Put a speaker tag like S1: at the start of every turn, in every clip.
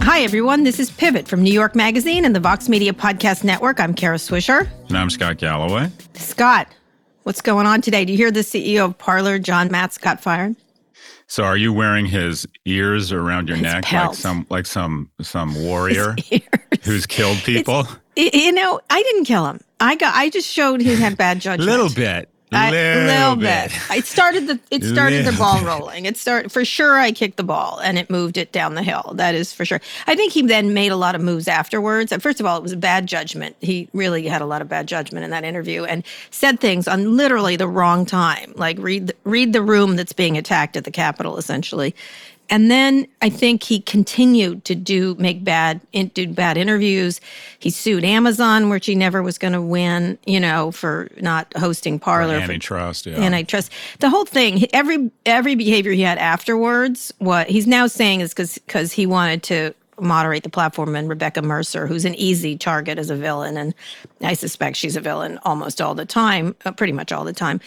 S1: Hi, everyone. This is Pivot from New York Magazine and the Vox Media Podcast Network. I'm Kara Swisher.
S2: And I'm Scott Galloway.
S1: Scott, what's going on today? Do you hear the CEO of Parler, John Matze, got fired?
S2: So, are you wearing his ears around your
S1: His
S2: neck
S1: pelt.
S2: like some like some some warrior who's killed people?
S1: You know, I didn't kill him. I got. I just showed he had bad judgment.
S2: A little bit,
S1: I-
S2: little,
S1: little bit. It started the it started the ball
S2: bit.
S1: rolling. It started for sure. I kicked the ball and it moved it down the hill. That is for sure. I think he then made a lot of moves afterwards. And First of all, it was a bad judgment. He really had a lot of bad judgment in that interview and said things on literally the wrong time. Like read read the room that's being attacked at the Capitol, essentially. And then I think he continued to do make bad do bad interviews. He sued Amazon, which he never was going to win, you know, for not hosting Parler. for-
S2: antitrust. Yeah.
S1: antitrust. The whole thing, every every behavior he had afterwards, what he's now saying is because because he wanted to moderate the platform and Rebekah Mercer, who's an easy target as a villain, and I suspect she's a villain almost all the time, uh, pretty much all the time.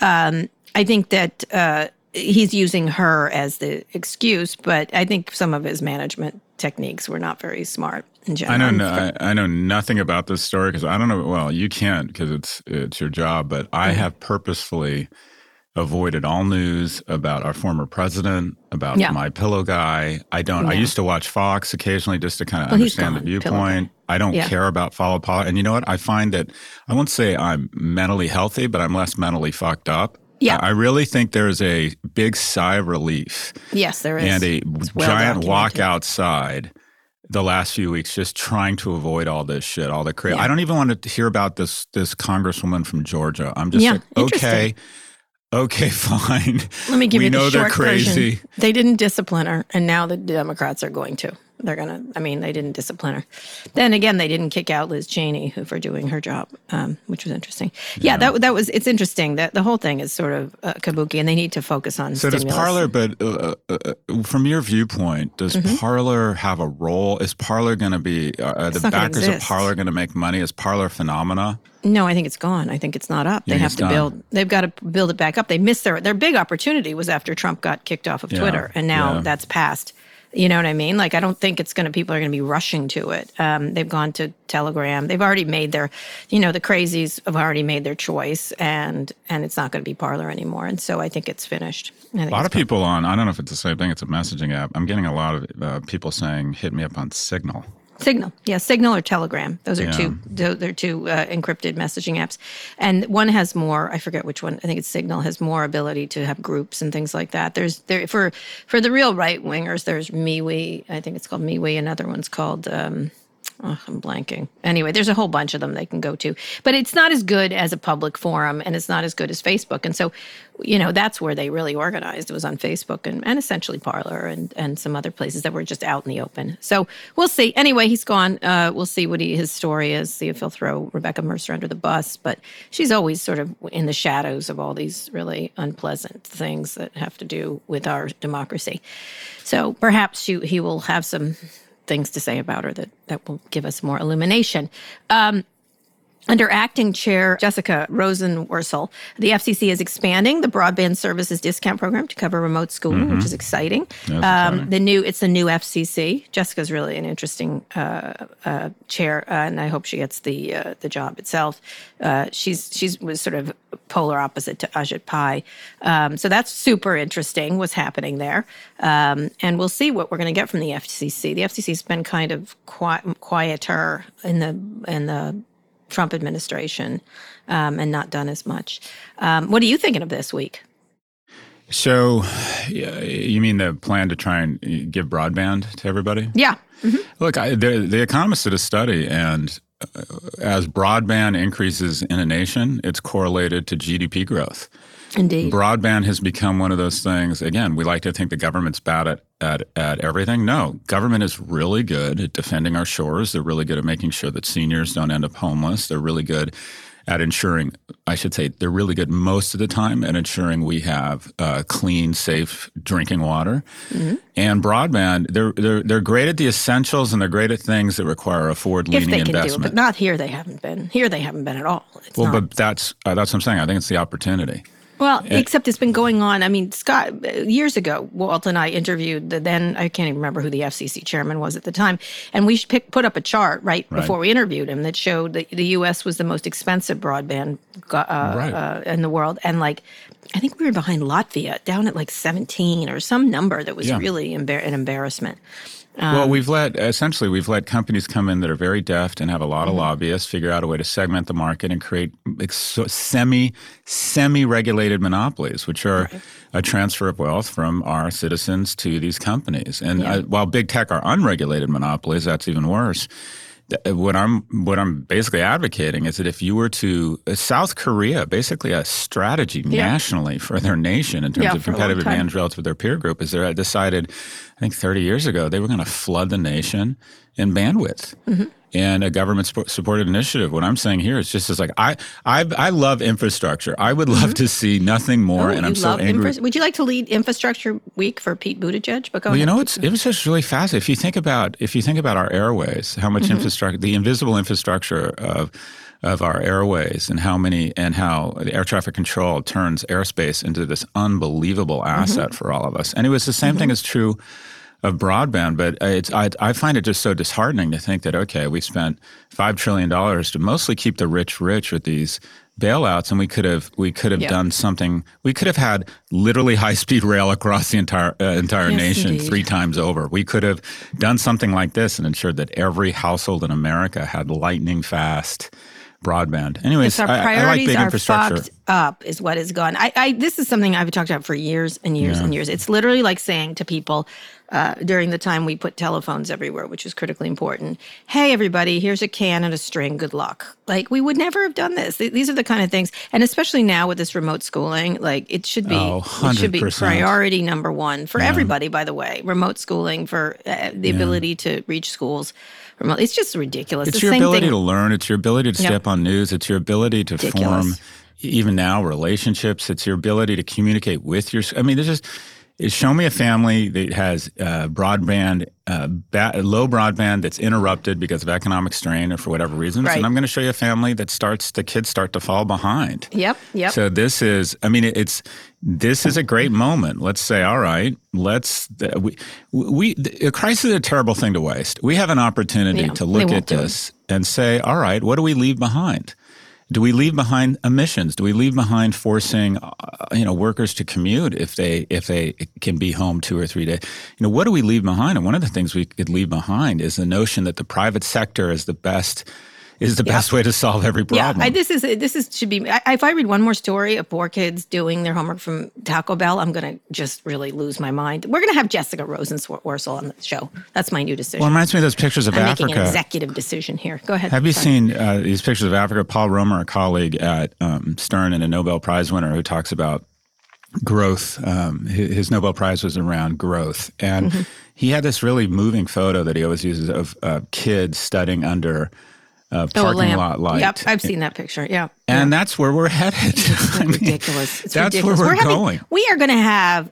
S1: Um, I think that uh, he's using her as the excuse, but I think some of his management techniques were not very smart in general.
S2: I know. No, I, I know nothing about this story because I don't know. Well, you can't because it's it's your job. But I
S1: Mm-hmm.
S2: have purposefully avoided all news about our former president, about
S1: Yeah.
S2: my pillow guy. I don't. I used to watch Fox occasionally just to kind of
S1: Well,
S2: understand the
S1: gone, Pillow Guy.
S2: viewpoint. I don't
S1: Yeah.
S2: care about follow politics. And you know what? I find that I won't say I'm mentally healthy, but I'm less mentally fucked up.
S1: Yeah.
S2: I really think there's a big sigh of relief
S1: yes, there is
S2: and a
S1: well
S2: giant walk outside the last few weeks just trying to avoid all this shit all the crazy
S1: Yeah.
S2: i don't even want to hear about this this congresswoman from georgia i'm just
S1: Yeah,
S2: like okay okay fine
S1: Let me give
S2: we
S1: you the
S2: know they're
S1: short
S2: crazy
S1: version. They didn't discipline her, and now the Democrats are going to. They're gonna. I mean, they didn't discipline her. Then again, they didn't kick out Liz Cheney who, for doing her job, um, which was interesting. Yeah, that that was. It's interesting that the whole thing is sort of uh, kabuki, and they need to focus on.
S2: so does
S1: stimulus.
S2: Parler but uh, uh, uh, from your viewpoint does
S1: Mm-hmm.
S2: Parler have a role is Parler going to be uh, are the
S1: It's not gonna
S2: backers of Parler going to make money is Parler phenomena
S1: No, I think it's gone. I think it's not up.
S2: You
S1: they have to build. They've got to build it back up. They missed their their big opportunity was after Trump got kicked off of
S2: Yeah,
S1: Twitter, and now
S2: yeah.
S1: that's passed. You know what I mean? Like I don't think it's going to. People are going to be rushing to it. Um, they've gone to Telegram. They've already made their. You know, the crazies have already made their choice, and and it's not going to be Parler anymore. And so I think it's finished. I think
S2: a lot of people on i don't know if it's the same thing it's a messaging app i'm getting a lot of uh, people saying hit me up on signal
S1: Signal, yeah, Signal or Telegram. Those are
S2: Yeah.
S1: two. They're two uh, encrypted messaging apps, and one has more. I forget which one. I think it's Signal has more ability to have groups and things like that. There's there for for the real right wingers. There's MeWe. I think it's called MeWe. Another one's called. Um, I'm blanking. Anyway, there's a whole bunch of them they can go to, but it's not as good as a public forum, and it's not as good as Facebook. And so, you know, that's where they really organized. It was on Facebook and, and essentially Parler and and some other places that were just out in the open. So we'll see. Anyway, he's gone. Uh, we'll see what he, his story is. See if he'll throw Rebekah Mercer under the bus. But she's always sort of in the shadows of all these really unpleasant things that have to do with our democracy. So perhaps she, he will have some things to say about her that, that will give us more illumination. Um, under acting chair Jessica Rosenworcel, the FCC is expanding the broadband services discount program to cover remote schooling, which is exciting. Um,
S2: exciting.
S1: the new it's the new FCC. Jessica's really an interesting uh, uh, chair, uh, and I hope she gets the uh, the job itself. Uh, she's she's was sort of polar opposite to Ajit Pai, um, so that's super interesting. What's happening there, um, and we'll see what we're going to get from the FCC. The FCC's been kind of qui- quieter in the in the Trump administration um, and not done as much. Um, what are you thinking of this week?
S2: So, you mean the plan to try and give broadband to everybody?
S1: Yeah.
S2: Look, I, the, the Economist did a study, and uh, as broadband increases in a nation, it's correlated to GDP growth.
S1: Indeed.
S2: Broadband has become one of those things. Again, we like to think the government's bad at, at, at everything. No, government is really good at defending our shores. They're really good at making sure that seniors don't end up homeless. They're really good at ensuring, I should say, they're really good most of the time at ensuring we have uh, clean, safe drinking water.
S1: Mm-hmm.
S2: And broadband, they're, they're, they're great at the essentials and they're great at things that require a forward
S1: if
S2: leaning
S1: they can do it,
S2: investment.
S1: but not here. They haven't been. Here they haven't been at all. It's
S2: well,
S1: not.
S2: but that's, uh, that's what I'm saying. I think it's the opportunity.
S1: Well, except it's been going on. I mean, Scott, years ago, Walt and I interviewed the then, I can't even remember who the FCC chairman was at the time. And we pick, put up a chart right,
S2: Right.
S1: before we interviewed him that showed that the US was the most expensive broadband uh,
S2: Right.
S1: uh, in the world. And like, I think we were behind Latvia, down at like 17 or some number that was
S2: Yeah.
S1: really embar- an embarrassment.
S2: Well, we've let essentially we've let companies come in that are very deft and have a lot
S1: Mm-hmm.
S2: of lobbyists figure out a way to segment the market and create ex- semi semi regulated monopolies, which are a transfer of wealth from our citizens to these companies. And uh, while big tech are unregulated monopolies, that's even worse. Th- What I'm what I'm basically advocating is that if you were to uh, South Korea, basically a strategy nationally for their nation in terms
S1: Yeah,
S2: of
S1: for a long
S2: competitive advantage relative to their peer group, is they decided, I think 30 years ago, they were going to flood the nation in bandwidth.
S1: Mm-hmm.
S2: And a government spo- supported initiative. What I'm saying here is just as like I I I love infrastructure. I would love mm-hmm. to see nothing more,
S1: Oh,
S2: and I'm so angry.
S1: infra- Would you like to lead Infrastructure Week for Pete Buttigieg? But
S2: Well, you know, it's it was just really fascinating. If you think about if you think about our airways, how much mm-hmm. infrastructure, the invisible infrastructure of of our airways, and how many and how the air traffic control turns airspace into this unbelievable mm-hmm. asset for all of us. And it was the same thing is true of broadband, but it's I, I find it just so disheartening to think that okay, we spent five trillion dollars to mostly keep the rich rich with these bailouts, and we could have we could have
S1: Yeah.
S2: done something. We could have had literally high speed rail across the entire uh, entire
S1: Yes,
S2: nation
S1: indeed.
S2: three times over. We could have done something like this and ensured that every household in America had lightning fast broadband. Anyways,
S1: our
S2: I, I like
S1: priorities
S2: big
S1: are
S2: infrastructure.
S1: fucked up, is what is gone. I, I this is something I've talked about for years and years and years. It's literally like saying to people uh, during the time we put telephones everywhere, which is critically important. Hey, everybody, here's a can and a string. Good luck. Like we would never have done this. Th- These are the kind of things, and especially now with this remote schooling, like it should be,
S2: Oh,
S1: it should be priority number one for everybody. By the way, remote schooling for uh, the ability to reach schools. Remote. It's just ridiculous.
S2: It's
S1: the
S2: your
S1: same
S2: ability
S1: thing.
S2: to learn. It's your ability to
S1: Yep.
S2: step on news. It's your ability to form, even now, relationships. It's your ability to communicate with your. I mean, there's just. Is Show me a family that has uh, broadband, uh, ba- low broadband that's interrupted because of economic strain or for whatever reasons,
S1: Right.
S2: and I'm going to show you a family that starts the kids start to fall behind.
S1: Yep. Yep.
S2: So this is, I mean, it's this is a great moment. Let's say, all right, let's we we a crisis is a terrible thing to waste. We have an opportunity
S1: Yeah,
S2: to look at this and say, all right, what do we leave behind? Do we leave behind emissions? Do we leave behind forcing, uh, you know, workers to commute if they if they can be home two or three days? You know, what do we leave behind? And one of the things we could leave behind is the notion that the private sector is the best is the best way to solve every
S1: Yeah,
S2: problem.
S1: I, this is this is should be. I, if I read one more story of poor kids doing their homework from Taco Bell, I'm going to just really lose my mind. We're going to have Jessica Rosenworcel on the show. That's my new decision.
S2: well, it reminds me of those pictures of
S1: I'm making
S2: Africa.
S1: an executive decision here. Go ahead.
S2: Have you
S1: Sorry.
S2: seen uh, these pictures of Africa? Paul Romer, a colleague at um, Stern and a Nobel Prize winner, who talks about growth. Um, his, his Nobel Prize was around growth, and
S1: Mm-hmm.
S2: he had this really moving photo that he always uses of uh, kids studying under uh,
S1: Oh,
S2: parking
S1: lamp.
S2: lot light.
S1: Yep, I've seen that picture. Yeah,
S2: and that's where we're headed. I mean,
S1: ridiculous. It's
S2: that's
S1: ridiculous.
S2: where we're,
S1: having-
S2: going.
S1: We are going to have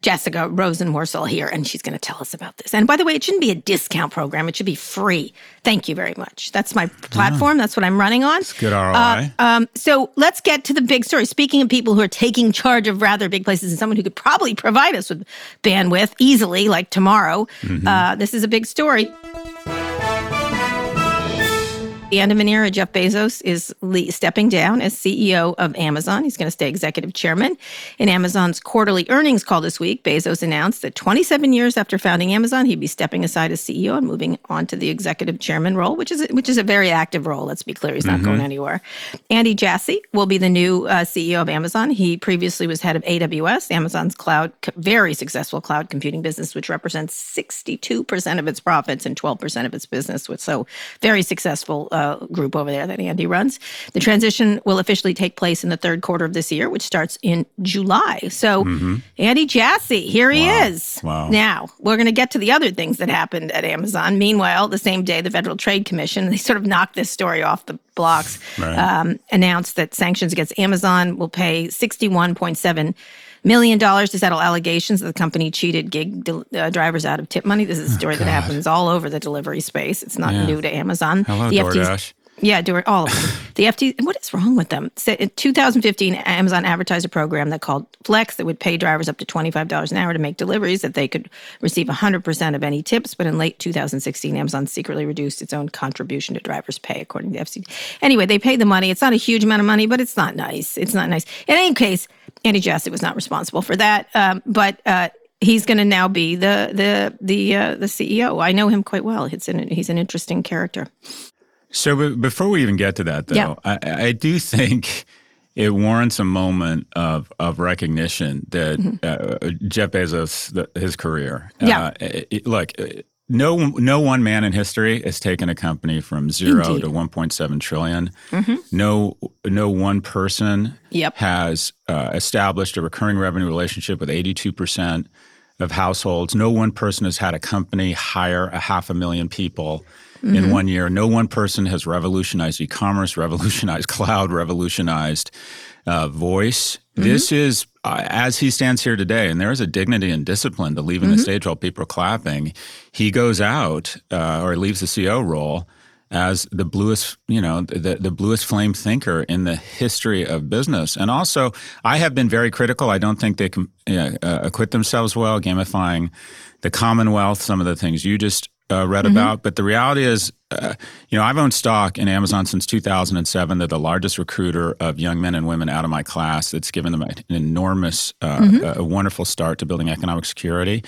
S1: Jessica Rosenworcel here, and she's going to tell us about this. And by the way, it shouldn't be a discount program; it should be free. Thank you very much. That's my platform. That's what I'm running on.
S2: Good ROI.
S1: Uh, um, so let's get to the big story. Speaking of people who are taking charge of rather big places and someone who could probably provide us with bandwidth easily, like tomorrow, uh, this is a big story. The end of an era, Jeff Bezos is le- stepping down as CEO of Amazon. He's going to stay executive chairman. In Amazon's quarterly earnings call this week, Bezos announced that 27 years after founding Amazon, he'd be stepping aside as CEO and moving on to the executive chairman role, which is which is a very active role. Let's be clear, he's not going anywhere. Andy Jassy will be the new uh, CEO of Amazon. He previously was head of AWS, Amazon's cloud, very successful cloud computing business, which represents 62% of its profits and 12% of its business. So very successful uh, group over there that Andy runs. The transition will officially take place in the third quarter of this year, which starts in July. So Andy Jassy, here he
S2: Wow.
S1: is.
S2: Wow.
S1: Now we're going to get to the other things that happened at Amazon. Meanwhile, the same day, the Federal Trade Commission they sort of knocked this story off the blocks.
S2: Right.
S1: Um, announced that sanctions against Amazon will pay sixty-one point seven million dollars to settle allegations that the company cheated gig del- uh, drivers out of tip money. This is a story that happens all over the delivery space. It's not
S2: Oh, Yeah.
S1: new to Amazon.
S2: Hello,
S1: the
S2: DoorDash.
S1: Yeah, during all of them. the FT. What is wrong with them? So in 2015, Amazon advertised a program that called Flex that would pay drivers up to $25 an hour to make deliveries that they could receive 100% of any tips. But in late 2016, Amazon secretly reduced its own contribution to drivers' pay, according to the FCC. Anyway, they paid the money. It's not a huge amount of money, but it's not nice. It's not nice. In any case, Andy Jassy was not responsible for that. Um, but uh, he's going to now be the the the uh, the CEO. I know him quite well. He's an he's an interesting character.
S2: So before we even get to that, though, yeah. I, I do think it warrants a moment of of recognition that mm-hmm. uh, Jeff Bezos, the, his career.
S1: Yeah.
S2: Uh, it, look, no no one man in history has taken a company from zero Indeed. to 1.7 trillion. Mm-hmm. No no one person
S1: yep.
S2: has uh, established a recurring revenue relationship with 82 percent of households. No one person has had a company hire a half a million people mm-hmm. in one year. No one person has revolutionized e-commerce, revolutionized cloud, revolutionized uh, voice. Mm-hmm. This is uh, as he stands here today, and there is a dignity and discipline to leaving mm-hmm. the stage while people are clapping. He goes out uh, or leaves the CEO role as the bluest, you know, the, the bluest flame thinker in the history of business. And also, I have been very critical. I don't think they can uh, acquit themselves well, gamifying the Commonwealth, some of the things you just uh, read mm-hmm. about. But the reality is, uh, you know, I've owned stock in Amazon since 2007. They're the largest recruiter of young men and women out of my class. It's given them an enormous, uh, mm-hmm. a wonderful start to building economic security.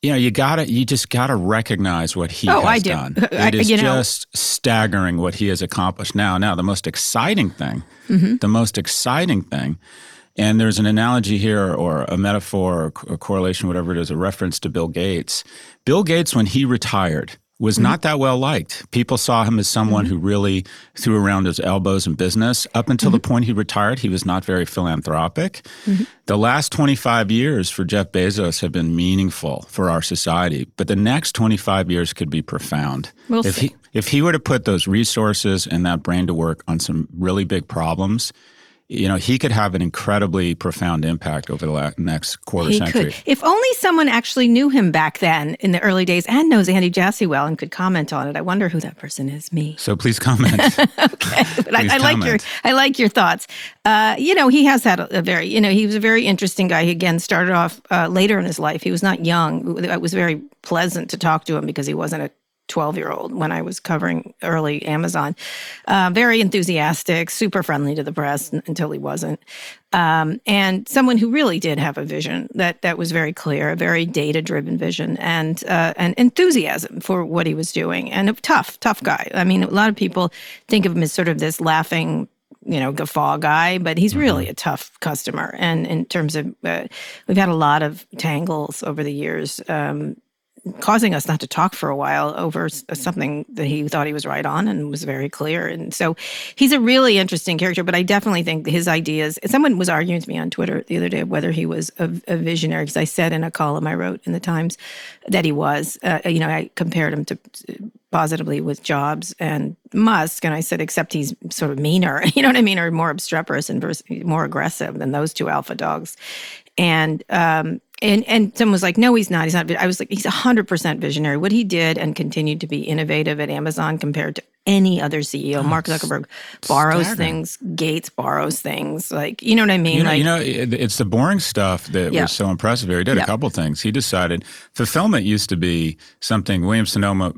S2: You know, you gotta, you just gotta recognize what he
S1: oh,
S2: has
S1: I do.
S2: done. It is just know. staggering what he has accomplished. Now, now the most exciting thing, mm-hmm. the most exciting thing and there's an analogy here, or a metaphor, or a correlation, whatever it is, a reference to Bill Gates. Bill Gates, when he retired, was mm-hmm. not that well liked. People saw him as someone mm-hmm. who really threw around his elbows in business. Up until mm-hmm. the point he retired, he was not very philanthropic. Mm-hmm. The last 25 years for Jeff Bezos have been meaningful for our society, but the next 25 years could be profound.
S1: We'll
S2: if
S1: see.
S2: he if he were to put those resources and that brain to work on some really big problems, you know, he could have an incredibly profound impact over the next quarter
S1: he
S2: century.
S1: Could. If only someone actually knew him back then in the early days and knows Andy Jassy well and could comment on it. I wonder who that person is. Me.
S2: So please comment.
S1: okay, but I, I like your I like your thoughts. Uh, you know, he has had a, a, very you know he was a very interesting guy. He again started off uh, later in his life. He was not young. It was very pleasant to talk to him because he wasn't a 12 year old when I was covering early Amazon. Uh, very enthusiastic, super friendly to the press n- until he wasn't. Um, and someone who really did have a vision that, that was very clear, a very data driven vision and, uh, and enthusiasm for what he was doing. And a tough, tough guy. I mean, a lot of people think of him as sort of this laughing you know guffaw guy but he's really mm-hmm. a tough customer and in terms of uh, we've had a lot of tangles over the years um, causing us not to talk for a while over something that he thought he was right on and was very clear. And so he's a really interesting character, but I definitely think his ideas. Someone was arguing to me on Twitter the other day whether he was a, a visionary, because I said in a column I wrote in the Times that he was. Uh, you know, I compared him to positively with Jobs and Musk, and I said, except he's sort of meaner, you know what I mean, or more obstreperous and more aggressive than those two alpha dogs. And um, and and someone was like, no, he's not. He's not. I was like, he's hundred percent visionary. What he did and continued to be innovative at Amazon compared to any other CEO. Mark Zuckerberg borrows things. Gates borrows things. Like you know what I mean?
S2: You know,
S1: like,
S2: you know it's the boring stuff that yeah. was so impressive here. He did yeah. a couple things. He decided fulfillment used to be something. Williams Sonoma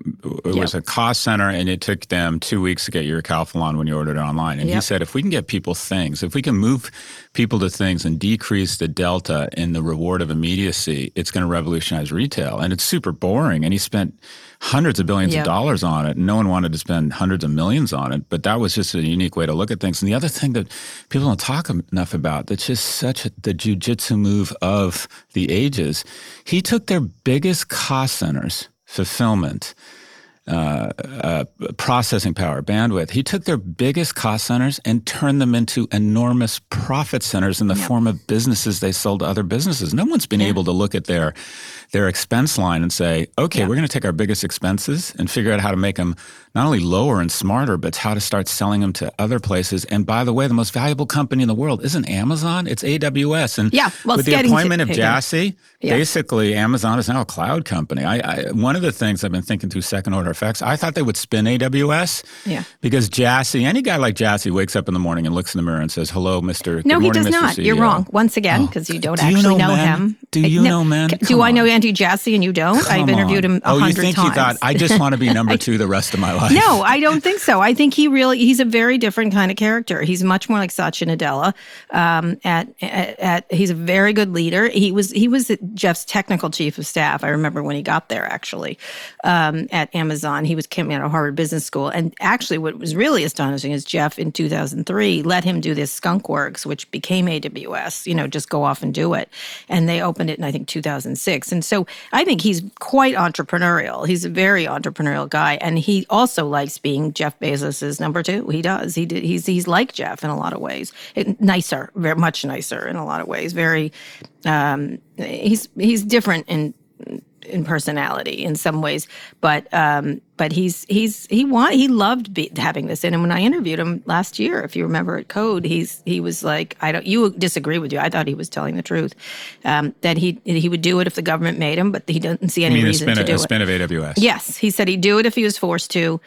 S2: was yeah. a cost center, and it took them two weeks to get your Calphalon when you ordered it online. And he said, if we can get people things, if we can move people to things and decrease the delta in the reward of immediacy, it's going to revolutionize retail. And it's super boring. And he spent hundreds of billions yep. of dollars on it. No one wanted to spend hundreds of millions on it, but that was just a unique way to look at things. And the other thing that people don't talk enough about, that's just such a, the jujitsu move of the ages. He took their biggest cost centers, fulfillment, uh, uh, processing power, bandwidth. He took their biggest cost centers and turned them into enormous profit centers in the yep. form of businesses they sold to other businesses. No one's been yeah. able to look at their their expense line and say, okay,
S1: Yeah.
S2: we're going to take our biggest expenses and figure out how to make them not only lower and smarter, but how to start selling them to other places. And by the way, the most valuable company in the world isn't Amazon; it's AWS. And
S1: Yeah, well,
S2: with the
S1: getting to-
S2: appointment of. Jassy,
S1: Yeah.
S2: basically Amazon is now a cloud company. I, I one of the things I've been thinking through second order effects, I thought they would spin AWS.
S1: Yeah.
S2: Because Jassy, any guy like Jassy wakes up in the morning and looks in the mirror and says, "Hello, Mister."
S1: No, he
S2: morning,
S1: does
S2: Mr.
S1: not. You're wrong once again oh, because you don't
S2: Do you
S1: actually
S2: know
S1: know, him.
S2: Do you
S1: no,
S2: know men?
S1: c-
S2: Come
S1: Do I know. Andy Jassy and you don't? I've interviewed
S2: on.
S1: him a
S2: Oh, you think
S1: times.
S2: he thought I just want to be number two the rest of my life?
S1: No, I don't think so. I think he really he's a very different kind of character. He's much more like Satya Nadella. Um, at, at, at he's a very good leader. He was he was Jeff's technical chief of staff. I remember when he got there actually um, at Amazon. He was came out of Harvard Business School, and actually, what was really astonishing is Jeff in 2003 let him do this Skunk Works, which became AWS. You know, just go off and do it, and they opened it in I think 2006. And so I think he's quite entrepreneurial. He's a very entrepreneurial guy, and he also likes being Jeff Bezos's number two. He does. He did. He's he's like Jeff in a lot of ways. It, nicer, very much nicer in a lot of ways. Very. Um, he's he's different in in personality in some ways, but um, but he's he's he want he loved be, having this in. And when I interviewed him last year, if you remember at Code, he's he was like, I don't you disagree with you. I thought he was telling the truth um, that he he would do it if the government made him, but he doesn't see any reason
S2: spin,
S1: to do
S2: a
S1: it.
S2: spin of AWS.
S1: Yes, he said he'd do it if he was forced to,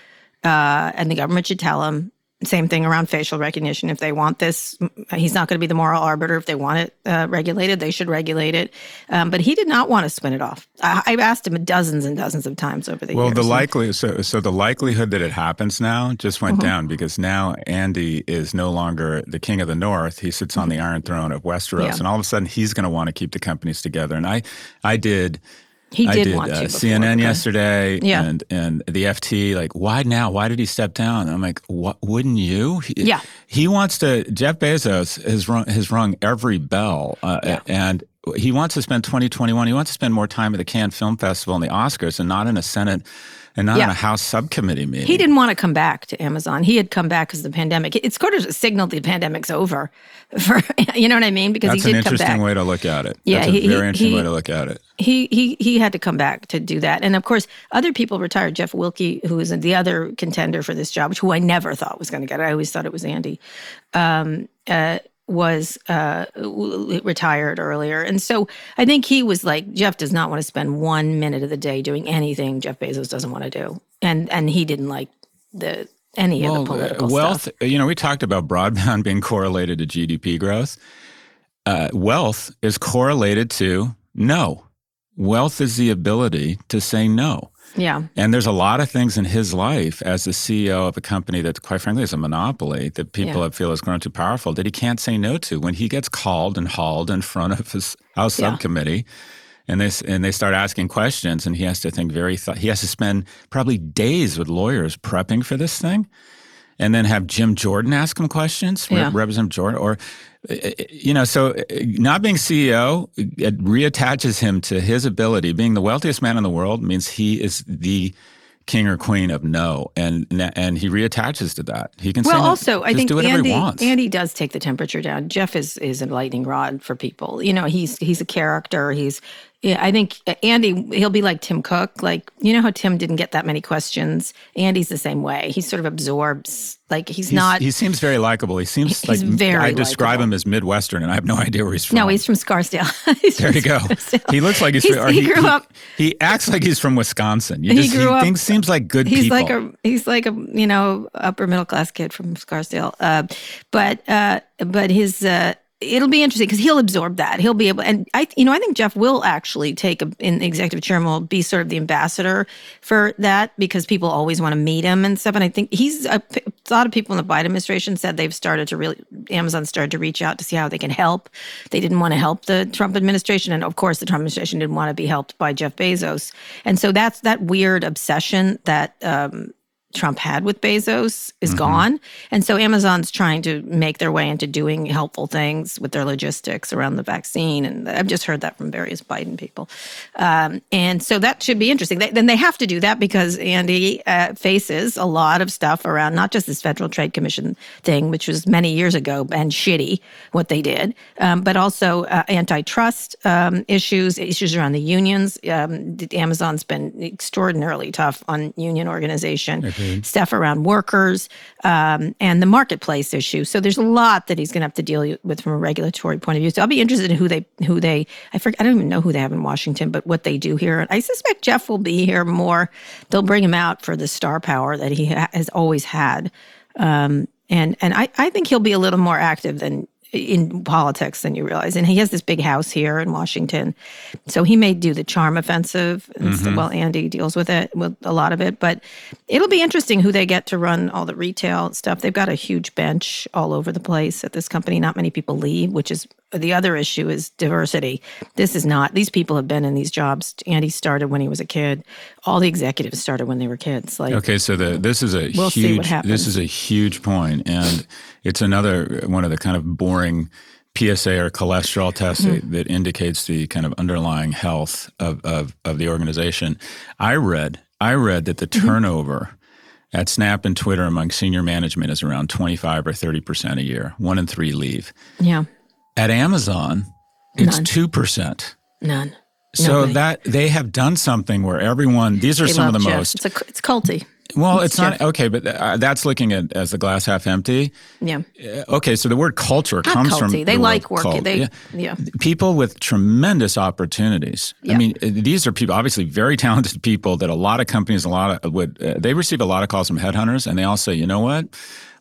S1: uh, and the government should tell him. Same thing around facial recognition. If they want this, he's not going to be the moral arbiter. If they want it uh, regulated, they should regulate it. Um, but he did not want to spin it off. I, I've asked him dozens and dozens of times over the
S2: Well,
S1: years.
S2: the
S1: and-
S2: likely so so the likelihood that it happens now just went
S1: Mm-hmm.
S2: down because now Andy is no longer the king of the North. He sits on the Iron Throne of Westeros,
S1: Mm-hmm. Yeah.
S2: and all of a sudden he's going to want to keep the companies together. And I, I did.
S1: He
S2: I
S1: did,
S2: did
S1: want
S2: uh,
S1: to. before,
S2: CNN
S1: okay.
S2: yesterday,
S1: Yeah.
S2: and and the FT. Like, why now? Why did he step down? I'm like, what? Wouldn't you? He,
S1: Yeah.
S2: he wants to. Jeff Bezos has rung has rung every bell, uh,
S1: Yeah.
S2: and he wants to spend 2021. He wants to spend more time at the Cannes Film Festival and the Oscars, and not in a Senate, and not
S1: Yeah.
S2: a House subcommittee meeting.
S1: He didn't want to come back to Amazon. He had come back because of the pandemic. It's sort of signaled the pandemic's over. For you know what I mean? Because
S2: That's
S1: he
S2: an
S1: did come
S2: interesting
S1: back.
S2: way to look at it.
S1: Yeah,
S2: That's a
S1: he-
S2: very
S1: he-
S2: interesting
S1: he-
S2: way to look at it.
S1: he he he had to come back to do that. And of course, other people retired. Jeff Wilke, who is the other contender for this job, who I never thought was going to get it. I always thought it was Andy. Um, uh, was uh, retired earlier, and so I think he was like Jeff does not want to spend one minute of the day doing anything Jeff Bezos doesn't want to do, and and he didn't like the any of the political
S2: uh, wealth.
S1: stuff.
S2: You know, we talked about broadband being correlated to GDP growth. Uh, wealth is correlated to no. Wealth is the ability to say no.
S1: Yeah,
S2: And there's a lot of things in his life as the CEO of a company that, quite frankly, is a monopoly that people
S1: Yeah.
S2: feel has grown too powerful that he can't say no to. When he gets called and hauled in front of his House
S1: Yeah.
S2: subcommittee, and they and they start asking questions, and he has to think very. Th- he has to spend probably days with lawyers prepping for this thing, and then have Jim Jordan ask him questions,
S1: Yeah.
S2: Representative Jordan, or you know, so uh, not being CEO it reattaches him to his ability. Being the wealthiest man in the world means he is the king or queen of no, and and he reattaches to that. He can
S1: Well, also, I think Andy. Andy does take the temperature down. Jeff is is a lightning rod for people. You know, he's he's a character. He's yeah, I think Andy he'll be like Tim Cook. Like you know how Tim didn't get that many questions. Andy's the same way. He sort of absorbs. Like he's,
S2: He's-
S1: not.
S2: he seems very likable. He seems
S1: He's
S2: like
S1: very
S2: I describe
S1: likable.
S2: him as Midwestern, and I have no idea where he's from.
S1: no, he's from Scarsdale. He's
S2: There
S1: from
S2: you go.
S1: Scarsdale.
S2: He looks like he's,
S1: He's-
S2: or
S1: he grew up-
S2: He acts like he's from Wisconsin. You
S1: He
S2: just,
S1: grew up-
S2: thinks, seems like good
S1: he's
S2: people.
S1: like a he's like a you know upper middle class kid from Scarsdale. Uh, but uh, but his uh, it'll be interesting because he'll absorb that. He'll be able, and I you know I think Jeff will actually take a, in executive chairman will be sort of the ambassador for that because people always want to meet him and stuff. And I think he's a, a lot of people in the Biden administration said they've started to really Amazon started to reach out to see how they can help. They didn't want to help the Trump administration, and of course the Trump administration didn't want to be helped by Jeff Bezos. And so that's that weird obsession that. Um, Trump had with Bezos is
S2: Mm-hmm.
S1: gone. And so Amazon's trying to make their way into doing helpful things with their logistics around the vaccine. And I've just heard that from various Biden people. Um, and so that should be interesting. They, then they have to do that because Andy uh, faces a lot of stuff around not just this Federal Trade Commission thing, which was many years ago and shitty what they did, um, but also uh, antitrust um, issues, issues around the unions. Um, Amazon's been extraordinarily tough on union organization, stuff around workers, um, and the marketplace issue. So there's a lot that he's going to have to deal with from a regulatory point of view. So I'll be interested in who they who they I forget I don't even know who they have in Washington, but what they do here. I suspect Jeff will be here more. They'll bring him out for the star power that he ha- has always had. Um, and and I, I think he'll be a little more active than in politics than you realize. And he has this big house here in Washington, so he may do the charm offensive. And mm-hmm. so, well, Andy deals with it with a lot of it, but it'll be interesting who they get to run all the retail stuff. They've got a huge bench all over the place at this company. Not many people leave, which is the other issue is diversity. This is not. These people have been in these jobs. Andy started when he was a kid. All the executives started when they were kids. Like
S2: Okay, so the this is a
S1: We'll
S2: huge this is a huge point, and it's another one of the kind of boring PSA or cholesterol tests
S1: Mm-hmm.
S2: that, indicates the kind of underlying health of, of of the organization. I read I read that the
S1: Mm-hmm.
S2: turnover at Snap and Twitter among senior management is around twenty five or thirty percent a year. One in three leave.
S1: yeah,
S2: At Amazon, it's
S1: None.
S2: two percent.
S1: none.
S2: So
S1: Nobody.
S2: that they have done something where everyone. These are
S1: They
S2: some of the
S1: Jeff.
S2: most
S1: It's a it's culty.
S2: well, it's not okay, but uh, that's looking at as the glass half empty.
S1: Yeah,
S2: Uh, Okay, so the word culture
S1: not
S2: comes from.
S1: They
S2: the
S1: like working.
S2: cult.
S1: They
S2: Yeah.
S1: yeah.
S2: people with tremendous opportunities. I mean, uh, these are people obviously very talented people that a lot of companies, a lot of would uh, they receive a lot of calls from headhunters, and they all say, you know what?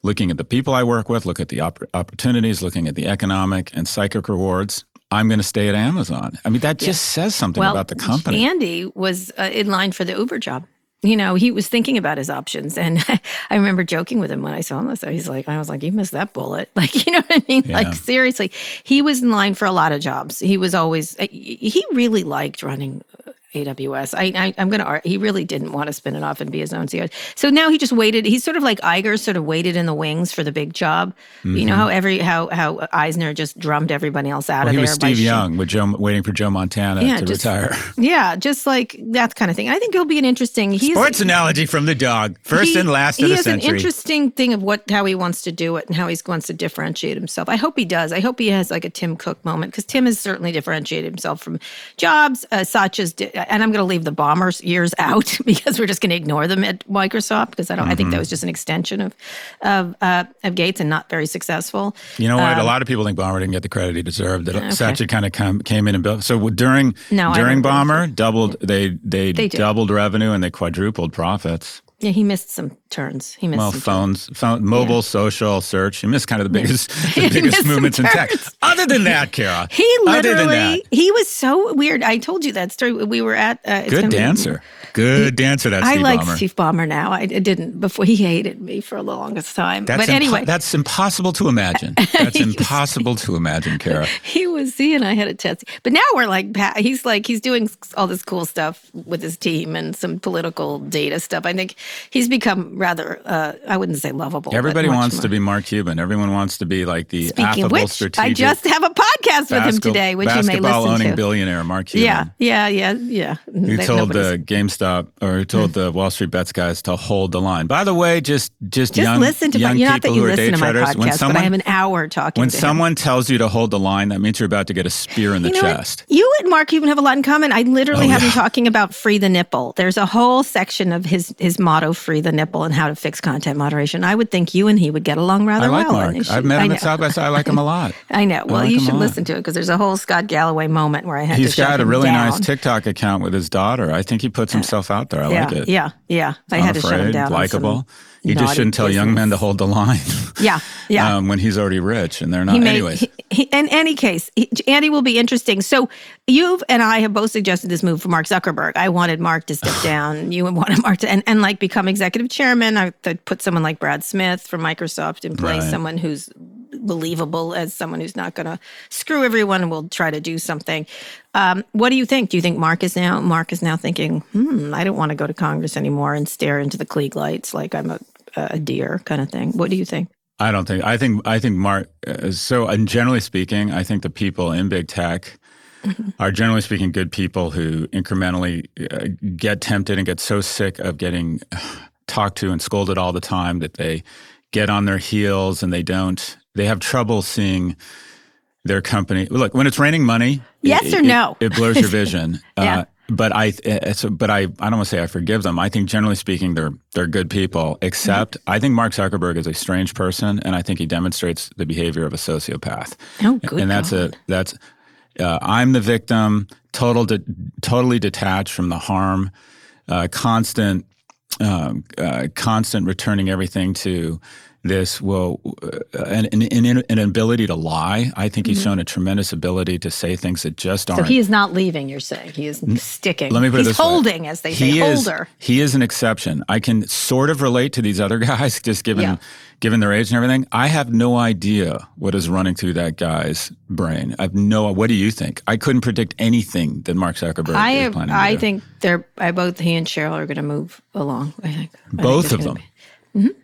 S2: Looking at the people I work with, look at the opp- opportunities, looking at the economic and psychic rewards. I'm going to stay at Amazon. I mean, that just says something
S1: well,
S2: about the company.
S1: Andy was uh, in line for the Uber job. You know, he was thinking about his options, and I remember joking with him when I saw him. So he's like, "I was like, you missed that bullet." Like, you know what I mean?
S2: Yeah.
S1: Like, seriously, he was in line for a lot of jobs. He was always uh, he really liked running AWS. I, I I'm gonna. He really didn't want to spin it off and be his own CEO. So now he just waited. He's sort of like Iger, sort of waited in the wings for the big job. You know how every how how Eisner just drummed everybody else out
S2: Mm-hmm. Well,
S1: of
S2: he
S1: there.
S2: was
S1: by
S2: Steve
S1: sh-
S2: Young with Joe, waiting for Joe Montana
S1: Yeah,
S2: to
S1: just-
S2: retire.
S1: Yeah, just like that kind of thing. I think it'll be an interesting. He's,
S2: Sports analogy from the dog. First
S1: he-
S2: and last of the century.
S1: He has an interesting thing of what how he wants to do it and how he wants to differentiate himself. I hope he does. I hope he has like a Tim Cook moment because Tim has certainly differentiated himself from Jobs. Uh, Satya's, di- and I'm going to leave the Ballmer's years out because we're just going to ignore them at Microsoft because I don't. I think
S2: Mm-hmm.
S1: that was just an extension of of uh, of Gates and not very successful.
S2: You know what?
S1: Um,
S2: a lot of people think Ballmer didn't get the credit he deserved. That Satya kind of come, came in and built. So during
S1: No,
S2: during Ballmer, doubled they they,
S1: They
S2: doubled revenue and they quadrupled profits.
S1: Yeah, he missed some turns. He missed
S2: Well, phones, phone, mobile, social, search. He missed kind of the biggest the biggest movements in tech. Other than that, Kara,
S1: He
S2: other than that,
S1: literally, he was so weird. I told you that story. We were at uh, it's
S2: good
S1: gonna be-
S2: dancer, good dancer. That
S1: I
S2: Steve
S1: like
S2: Ballmer.
S1: Steve Ballmer now. I, didn't before. He hated me for the longest time.
S2: That's
S1: but
S2: impo-
S1: anyway,
S2: that's impossible to imagine. That's impossible to imagine, Kara.
S1: he was he and I had a test. But now we're like he's like he's doing all this cool stuff with his team and some political data stuff. I think he's become rather uh, I wouldn't say lovable.
S2: Everybody wants
S1: more.
S2: to be Mark Cuban. Everyone wants to be like the
S1: Speaking
S2: affable,
S1: which,
S2: strategic.
S1: I just have a podcast with him today, which you may listen to.
S2: basketball owning
S1: to.
S2: billionaire Mark Cuban.
S1: yeah, yeah, yeah, yeah.
S2: Who
S1: They-
S2: told the GameStop or who told the Wall Street Bets guys to hold the line? By the way, just just,
S1: just
S2: young,
S1: listen to my,
S2: young
S1: not that
S2: people
S1: you
S2: who are day
S1: listen to my
S2: traders.
S1: podcast,
S2: when
S1: but I have an hour talking
S2: when
S1: to him.
S2: someone tells you to hold the line, that means you're about to get a spear in the
S1: You know what?
S2: chest.
S1: You and Mark even have a lot in common. I literally
S2: Oh,
S1: have him talking about free the nipple. There's a whole section of his his motto, free the nipple, and how to fix content moderation. I would think you and he would get along rather
S2: I like
S1: well.
S2: Mark.
S1: should-
S2: I've met him at South by South. I like him a lot.
S1: I know. Well,
S2: like
S1: you should listen to it because there's a whole Scott Galloway moment where I had
S2: He's
S1: to
S2: got a really
S1: down.
S2: nice TikTok account with his daughter. I think he puts himself out there. I
S1: yeah,
S2: like it.
S1: yeah, yeah. I had to shut him down.
S2: likable. You
S1: naughty
S2: just shouldn't tell young men to hold the line.
S1: Yeah, yeah.
S2: um, when he's already rich and they're not.
S1: He
S2: Anyways,
S1: he, he, in any case, he, Andy will be interesting. So you've and I have both suggested this move for Mark Zuckerberg. I wanted Mark to step down. You wanted Mark to and, and like become executive chairman. I to put someone like Brad Smith from Microsoft in place,
S2: Right.
S1: someone who's believable as someone who's not going to screw everyone and will try to do something. Um, what do you think? Do you think Mark is now Mark is now thinking, hmm, I don't want to go to Congress anymore and stare into the Klieg lights like I'm a, a deer kind of thing? What do you think?
S2: I don't think. I think. I think Mark. Uh, so, and generally speaking, I think the people in big tech are generally speaking good people who incrementally uh, get tempted and get so sick of getting talked to and scolded all the time that they get on their heels and they don't they have trouble seeing their company look when it's raining money
S1: yes
S2: it,
S1: or no
S2: it, it blurs your vision
S1: yeah. Uh,
S2: but I, but I, I don't want to say I forgive them. I think generally speaking, they're they're good people. Except mm-hmm. I think Mark Zuckerberg is a strange person, and I think he demonstrates the behavior of a sociopath.
S1: Oh, good.
S2: And that's
S1: God.
S2: a that's uh, I'm the victim, total de- totally detached from the harm, uh, constant, um, uh, constant returning everything to this will uh, an, an, an, ability to lie i think he's mm-hmm. shown a tremendous ability to say things that just aren't
S1: so he is not leaving you're saying he is sticking
S2: let me put
S1: he's
S2: it this
S1: holding
S2: way.
S1: as they
S2: he
S1: say
S2: is,
S1: holder
S2: he is an exception i can sort of relate to these other guys just given yeah. given their age and everything i have no idea what is running through that guy's brain i have no what do you think i couldn't predict anything that mark zuckerberg
S1: i
S2: is planning
S1: i
S2: to do.
S1: think they're I, both he and Sheryl are going to move along i think
S2: both
S1: I
S2: think of them
S1: mm-hmm.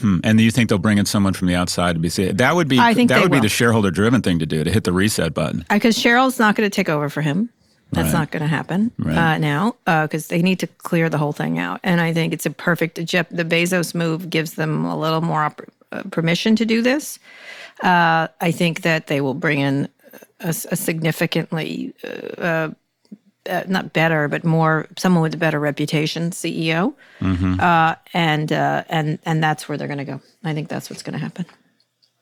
S2: Hmm. And you think they'll bring in someone from the outside to be see that would be
S1: I think
S2: that would
S1: will.
S2: be the shareholder driven thing to do to hit the reset button
S1: because Sheryl's not going to take over for him. That's
S2: Right.
S1: not going to happen
S2: Right.
S1: uh, now because they need to clear the whole thing out. And I think it's a perfect. Jeff, the Bezos move gives them a little more op- uh, permission to do this. Uh, I think that they will bring in a, a significantly uh, not better, but more someone with a better reputation, CEO, uh, and uh, and and that's where they're going to go. I think that's what's going to happen.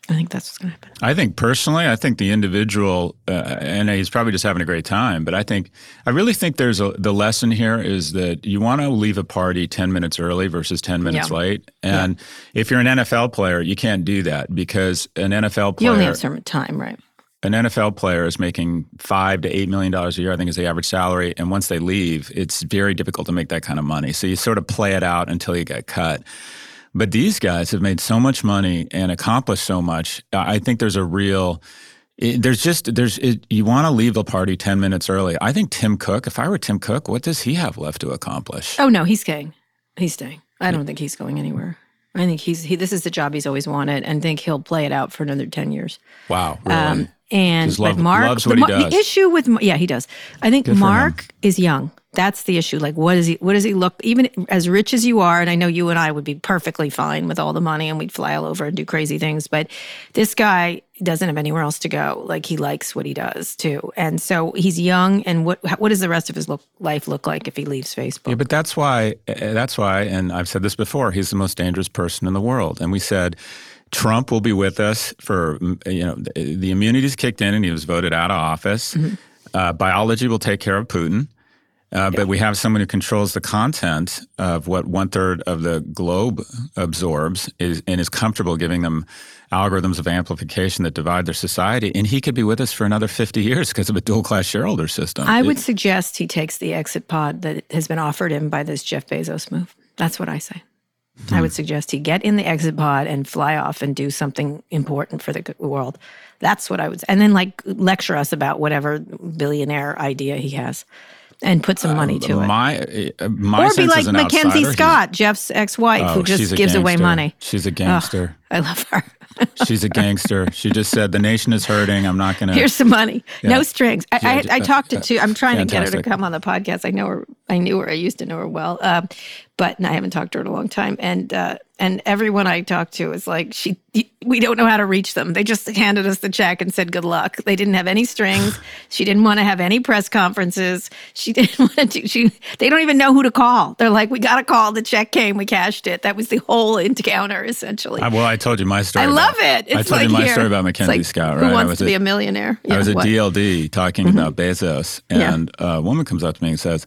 S1: I think that's what's going to happen.
S2: I think personally, I think the individual, uh, and he's probably just having a great time. But I think, I really think there's a the lesson here is that you want to leave a party ten minutes early versus ten minutes
S1: Yeah.
S2: late. And if you're an NFL player, you can't do that because an NFL player
S1: You only have certain time, right?
S2: An NFL player is making five to eight million dollars a year. I think is the average salary. And once they leave, it's very difficult to make that kind of money. So you sort of play it out until you get cut. But these guys have made so much money and accomplished so much. I think there's a real. It, there's just there's it, you want to leave the party ten minutes early. I think Tim Cook. If I were Tim Cook, what does he have left to accomplish?
S1: Oh no, he's staying. He's staying. I don't think he's going anywhere. I think he's he. This is the job he's always wanted, and think he'll play it out for another ten years.
S2: Wow, really?
S1: Um,
S2: And
S1: but
S2: love-
S1: Mark,
S2: loves
S1: the, the issue with yeah, he does. I think
S2: Good
S1: Mark is young. That's the issue. Like, what does he? What does he look? Even as rich as you are, and I know you and I would be perfectly fine with all the money, and we'd fly all over and do crazy things. But this guy doesn't have anywhere else to go. Like, he likes what he does too, and so he's young. And what what does the rest of his look, life look like if he leaves Facebook?
S2: Yeah, but that's why. uh, That's why, and I've said this before. He's the most dangerous person in the world, and we said Trump will be with us for you know the, the immunity's kicked in, and he was voted out of office. Uh, biology will take care of Putin. Uh, But we have someone who controls the content of what one third of the globe absorbs is, and is comfortable giving them algorithms of amplification that divide their society. And he could be with us for another 50 years because of a dual class shareholder system.
S1: I
S2: It-
S1: would suggest he takes the exit pod that has been offered him by this Jeff Bezos move. That's what I say. I would suggest he get in the exit pod and fly off and do something important for the world. That's what I would, and then like lecture us about whatever billionaire idea he has, and put some money to it.
S2: my, uh, my
S1: Or be like Mackenzie
S2: outsider,
S1: Scott, Jeff's ex-wife,
S2: Oh,
S1: who just gives away money.
S2: She's a gangster.
S1: I love her.
S2: She's a gangster. She just said the nation is hurting. I'm not going to.
S1: Here's some money,
S2: Yeah.
S1: no strings. I,
S2: Yeah,
S1: I, I
S2: uh,
S1: talked to two. I'm trying to get her to come on the podcast. I know her. I knew her. I used to know her well, um, but I haven't talked to her in a long time. And uh, and everyone I talked to is like, she. We don't know how to reach them. They just handed us the check and said good luck. They didn't have any strings. she didn't want to have any press conferences. She didn't want to. She. They don't even know who to call. They're like, we got a call. The check came. We cashed it. That was the whole encounter essentially.
S2: I- well, I told you my story.
S1: I
S2: about-
S1: love it. It's
S2: I told
S1: like
S2: you my
S1: here.
S2: story about Mackenzie
S1: like,
S2: Scott,
S1: Who
S2: right? I
S1: wants to be a millionaire?
S2: I was
S1: Yeah,
S2: at
S1: what? Mm-hmm.
S2: DLD talking about Bezos,
S1: Yeah.
S2: and a woman comes up to me and says,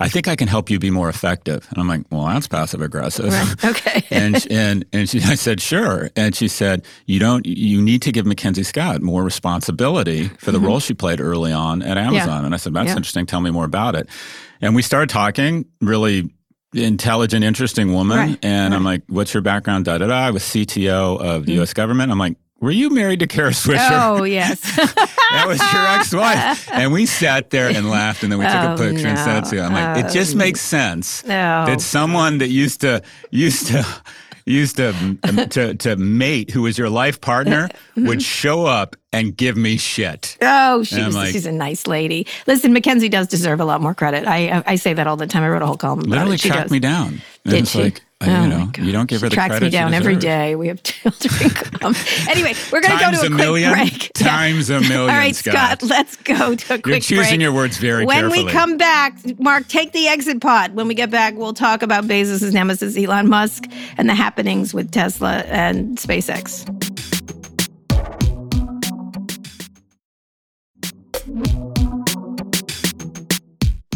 S2: "I think I can help you be more effective." And I'm like, "Well, that's passive aggressive."
S1: Right. Okay.
S2: and and and she, I said, "Sure." And she said, "You don't. You need to give Mackenzie Scott more responsibility for the role she played early on at Amazon." And I said, "That's
S1: Mm-hmm. Yeah.
S2: interesting. Tell me more about it." And we started talking. Really intelligent, interesting woman.
S1: Right,
S2: And I'm like, "What's your background?" Da da da. I was CTO of the
S1: Mm-hmm.
S2: U.S. government. I'm like. Were you married to Kara Swisher?
S1: Oh yes,
S2: that was your ex-wife. And we sat there and laughed, and then we took
S1: Oh,
S2: a picture and sent it to you. I'm like, it just makes sense
S1: No.
S2: that someone that used to used to used to um, to to mate, who was your life partner, would show up and give me shit.
S1: Oh, she was,
S2: like-
S1: she's a nice lady. Listen, Mackenzie does deserve a lot more credit. I I, I say that all the time. I wrote a whole column about
S2: Literally
S1: it. She
S2: me down. And
S1: Did
S2: it's
S1: she?
S2: like,
S1: Oh,
S2: you know, you don't give
S1: she
S2: her the
S1: tracks
S2: credit
S1: me down every We have children. come. anyway, we're going to go to a,
S2: a
S1: quick
S2: million?
S1: break. Yeah.
S2: Times a million,
S1: All right,
S2: Scott.
S1: Scott. Let's go to a quick
S2: You're choosing
S1: break.
S2: your words very quickly.
S1: when
S2: carefully.
S1: we come back, Mark, take the exit pod. When we get back, we'll talk about Bezos' nemesis, Elon Musk, and the happenings with Tesla and SpaceX.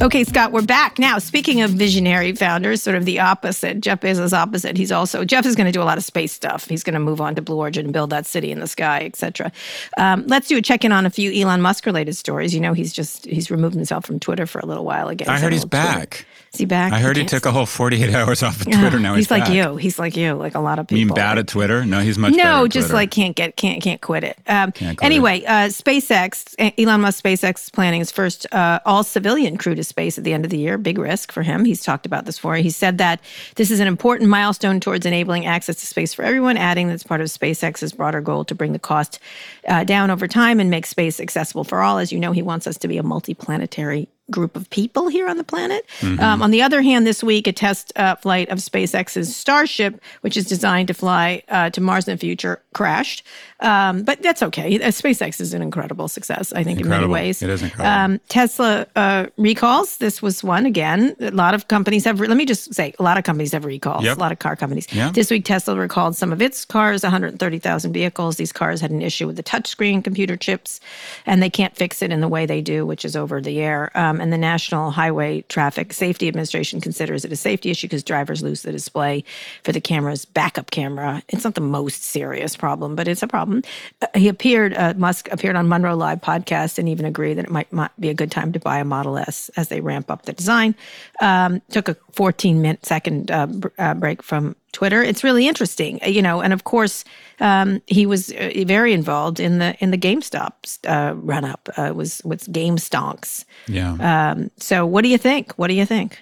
S1: Okay, Scott, we're back now. Speaking of visionary founders, sort of the opposite, Jeff Bezos' opposite. He's also Jeff is going to do a lot of space stuff. He's going to move on to Blue Origin and build that city in the sky, etc. Um, let's do a check in on a few Elon Musk related stories. You know, he's just he's removed himself from Twitter for a little while again.
S2: I heard he's back.
S1: Is he back?
S2: I heard he
S1: can't
S2: took a whole 48 hours off of
S1: Yeah,
S2: Twitter. Now he's,
S1: he's like you. He's like you, like a lot of people.
S2: You mean bad at Twitter? No, he's much better.
S1: no, just
S2: Twitter.
S1: like can't get can't can't quit it. Um,
S2: Can't quit
S1: anyway, uh, SpaceX, Elon Musk SpaceX is planning his first uh, all civilian crew to space at the end of the year. Big risk for him. He's talked about this before. He said that this is an important milestone towards enabling access to space for everyone, adding that's part of SpaceX's broader goal to bring the cost uh, down over time and make space accessible for all. As you know, he wants us to be a multi-planetary group of people here on the planet. Um, on the other hand, this week, a test uh, flight of SpaceX's Starship, which is designed to fly uh, to Mars in the future, crashed. Um, but that's okay. Uh, SpaceX is an incredible success, I think,
S2: Incredible.
S1: in many ways.
S2: It is incredible.
S1: Um, Tesla uh, recalls. This was one again. A lot of companies have. Let me just say, a lot of companies have recalls.
S2: Yep.
S1: A lot of car companies. This week, Tesla recalled some of its cars, 130,000 vehicles. These cars had an issue with the touchscreen computer chips, and they can't fix it in the way they do, which is over the air. Um, and the National Highway Traffic Safety Administration considers it a safety issue because drivers lose the display for the camera's backup camera. It's not the most serious problem, but it's a problem. Uh, he appeared, uh, Musk appeared on Munro Live podcast and even agreed that it might, might be a good time to buy a Model S as they ramp up the design. Um, took a 14 minute second uh, br- uh, break from Twitter. It's really interesting, uh, you know. And of course, um, he was uh, very involved in the in the GameStop uh, run up. Uh, was with Game Stonks.
S2: yeah.
S1: Um, so, what do you think? What do you think?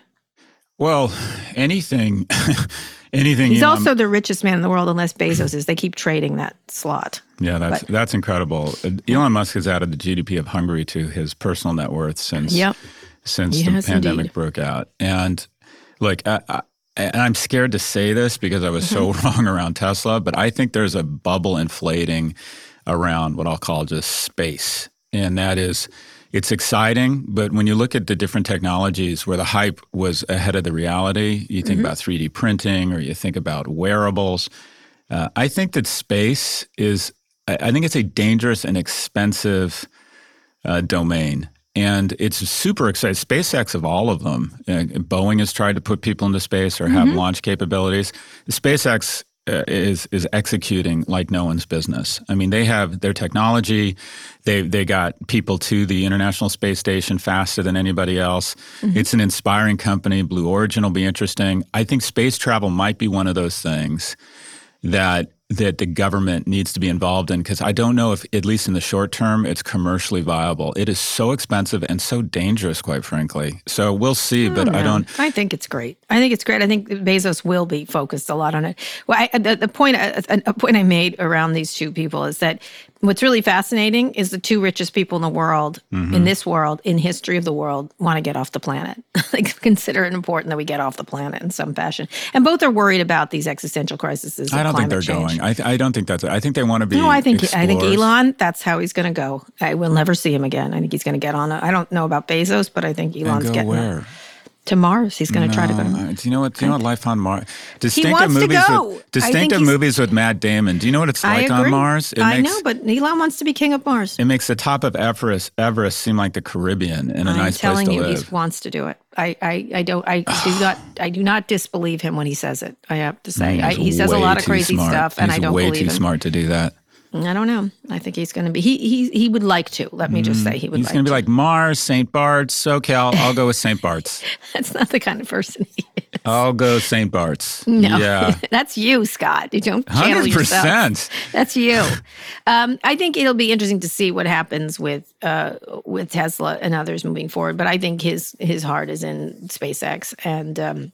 S2: well, anything, anything.
S1: He's also the richest man in the world, unless Bezos is. They keep trading that slot.
S2: Yeah, that's that's incredible. Uh, Elon Musk has added the GDP of Hungary to his personal net worth since
S1: Yep.
S2: since
S1: He
S2: the pandemic
S1: indeed.
S2: broke out. And look, I, I, and I'm scared to say this because I was so
S1: Mm-hmm.
S2: wrong around Tesla, but I think there's a bubble inflating around what I'll call just space, and that is. It's exciting, but when you look at the different technologies where the hype was ahead of the reality, you
S1: Mm-hmm.
S2: think about 3D printing or you think about wearables. Uh, I think that space is, I I think it's a dangerous and expensive uh, domain. And it's super exciting. SpaceX, of all of them, uh, Boeing has tried to put people into space or have launch capabilities. SpaceX uh, is is executing like no one's business. I mean, they have their technology. They they got people to the International Space Station faster than anybody else. It's an inspiring company. Blue Origin will be interesting. I think space travel might be one of those things that that the government needs to be involved in because I don't know if at least in the short term it's commercially viable. It is so expensive and so dangerous, quite frankly. So we'll see, oh, but I don't.
S1: I think it's great. I think it's great. I think Bezos will be focused a lot on it. Well, I, the, the point uh, a, a point I made around these two people is that what's really fascinating is the two richest people in the world,
S2: Mm-hmm.
S1: in this world, in history of the world, want to get off the planet. like consider it important that we get off the planet in some fashion. And both are worried about these existential crises. Of
S2: I don't think they're
S1: change.
S2: going. I, th- I don't think that's. I think they want to be.
S1: No, I think I think. Elon. That's how he's going to go. I will never see him again. I think he's going to get on. I I don't know about Bezos, but I think
S2: And
S1: Elon's
S2: go
S1: getting
S2: where?
S1: To Mars. He's going to try to go to Mars.
S2: do you know what? Do you know what life on Mars? Distinctive movies. With, distinctive movies with Matt Damon. Do you know what it's like on Mars? It
S1: I
S2: makes,
S1: know, but Elon wants to be king of Mars.
S2: It makes the top of Everest, Everest seem like the Caribbean and a
S1: I'm
S2: nice place
S1: telling
S2: to
S1: you,
S2: live.
S1: he wants to do it. I, I, I don't. I do not. I do not disbelieve him when he says it. I have to say, I, he says a lot of crazy
S2: smart.
S1: stuff, and
S2: He's
S1: I don't
S2: way
S1: believe
S2: too
S1: him.
S2: smart to do that.
S1: I don't know. I think he's going to be. He he he would like to. Let me just say, he would.
S2: He's
S1: like
S2: going to be like Mars, St. Bart's, SoCal. I'll go with St. Bart's.
S1: That's not the kind of person he is.
S2: I'll go St. Bart's.
S1: No,
S2: Yeah.
S1: that's you, Scott. You don't channel
S2: 100%.
S1: That's you. Um, I think it'll be interesting to see what happens with uh, with Tesla and others moving forward. But I think his his heart is in SpaceX, and um,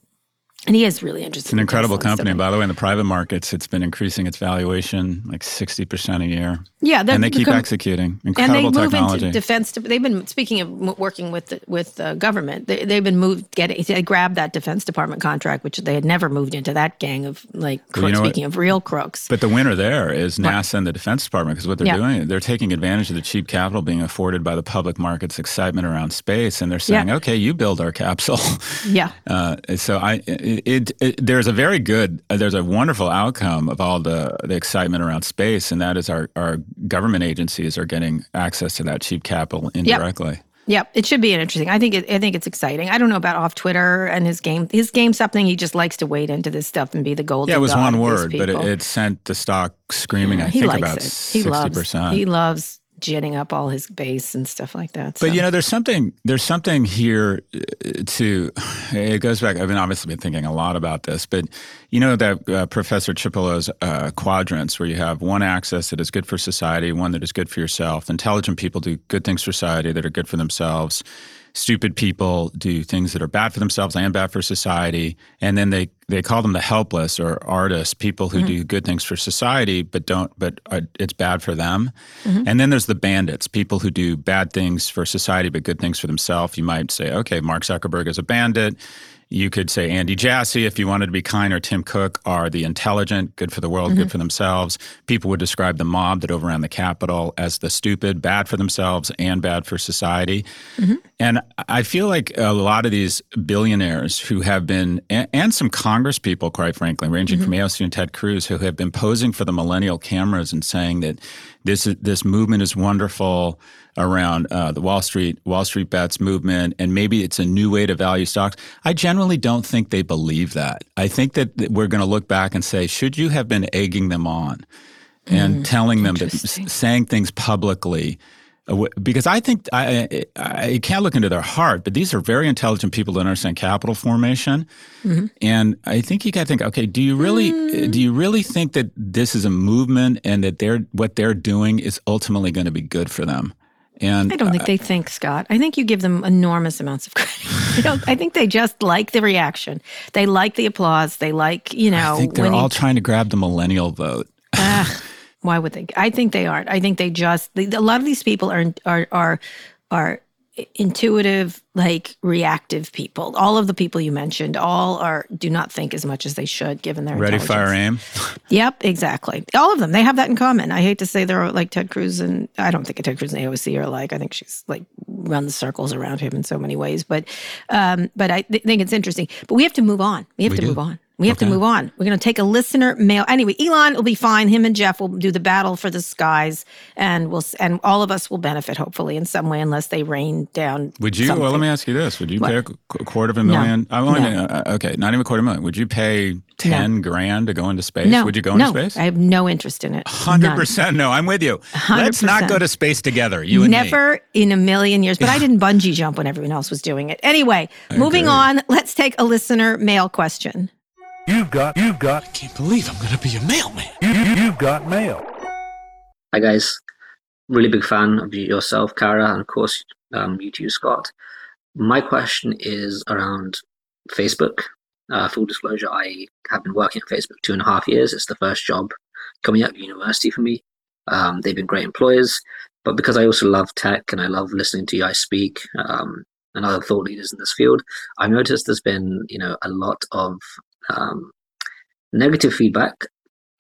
S1: and he is really interesting.
S2: It's an incredible company. By the way, in the private markets, it's been increasing its valuation like 60% a year.
S1: Yeah,
S2: And they keep executing.
S1: and they move
S2: technology.
S1: into defense. They've been speaking of working with the, with the government. They, they've been moved getting. They grabbed that Defense Department contract, which they had never moved into that gang of like.
S2: Well, you
S1: crooks,
S2: know
S1: speaking of real crooks,
S2: But the winner there is NASA and the Defense Department because what they're
S1: Yeah.
S2: doing, they're taking advantage of the cheap capital being afforded by the public market's excitement around space, and they're saying,
S1: Yeah.
S2: "Okay, you build our capsule."
S1: yeah,
S2: Uh, so I, it, it, it, there's a very good, uh, there's a wonderful outcome of all the the excitement around space, and that is our our government agencies are getting access to that cheap capital indirectly.
S1: yeah. It should be interesting. I think it, I think it's exciting. I don't know about off Twitter and his game. His game something. He just likes to wade into this stuff and be the golden.
S2: Yeah, it was one word, but it, it sent the stock screaming. I
S1: he
S2: think about
S1: it. He
S2: sixty
S1: loves.
S2: percent.
S1: He loves jetting up all his base and stuff like that.
S2: But you know, there's something there's something here uh, to. It goes back. I've been obviously been thinking a lot about this, but you know that uh, Professor Cipolla's uh, quadrants, where you have one axis that is good for society, one that is good for yourself. Intelligent people do good things for society that are good for themselves. Stupid people do things that are bad for themselves and bad for society. And then they they call them the helpless or artists, people who do good things for society but don't but uh, it's bad for them. And then there's the bandits, people who do bad things for society but good things for themselves. You might say, okay, Mark Zuckerberg is a bandit. You could say Andy Jassy, if you wanted to be kind, or Tim Cook are the intelligent, good for the world, good mm-hmm. for themselves. People would describe the mob that overran the Capitol as the stupid, bad for themselves and bad for society. Mm-hmm. And I feel like a lot of these billionaires who have been, and, and some Congress people, quite frankly, ranging mm-hmm. from AOC and Ted Cruz, who have been posing for the millennial cameras and saying that this this movement is wonderful around uh, the Wall Street Wall Street bets movement, and maybe it's a new way to value stocks. I generally don't think they believe that. I think that we're going to look back and say, should you have been egging them on and telling them s- saying things publicly? uh, Because I think I, I, I can't look into their heart, but these are very intelligent people that understand capital formation, and I think you got to think, okay, do you really do you really think that this is a movement and that they're what they're doing is ultimately going to be good for them? And
S1: I don't think they think, Scott. I think you give them enormous amounts of credit. I, don't, I think they just like the reaction. They like the applause. They like, you know,
S2: I think they're
S1: you-
S2: all trying to grab the millennial vote.
S1: Ah, why would they? I think they aren't. I think they just the, a lot of these people are are are are intuitive, like reactive people. All of the people you mentioned, all are do not think as much as they should, given their
S2: Ready, fire, aim.
S1: Yep, exactly. All of them. They have that in common. I hate to say they're like Ted Cruz and I don't think Ted Cruz and AOC are like I think she's like runs circles around him in so many ways. But um, but I th- think it's interesting. But we have to move on. We have
S2: We
S1: to
S2: do.
S1: move on. We have to move on. We're going to take a listener mail. Anyway, Elon will be fine. Him and Jeff will do the battle for the skies, and we'll and all of us will benefit hopefully in some way, unless they rain down.
S2: Would you?
S1: something.
S2: Well, let me ask you this: Would you
S1: What?
S2: pay a qu- quarter of a million? I'm only
S1: No.
S2: uh, okay, not even a quarter million. Would you pay ten grand to go into space?
S1: No,
S2: Would you go
S1: no,
S2: into space?
S1: I have no interest in it.
S2: Hundred percent. No, I'm with you. Let's not go to space together. You and me.
S1: Never in a million years. But I didn't bungee jump when everyone else was doing it. Anyway, moving
S2: agree.
S1: on. Let's take a listener mail question.
S3: You've got, you've got,
S4: Can't believe I'm gonna be a mailman.
S3: you, you, you've got mail.
S5: Hi guys, really big fan of yourself, Kara, and of course um, you too, Scott. My question is around Facebook. Uh, full disclosure: I have been working at Facebook two and a half years. It's the first job coming out of university for me. Um, they've been great employers, but because I also love tech and I love listening to you guys speak um, and other thought leaders in this field, I've noticed there's been you know a lot of um, negative feedback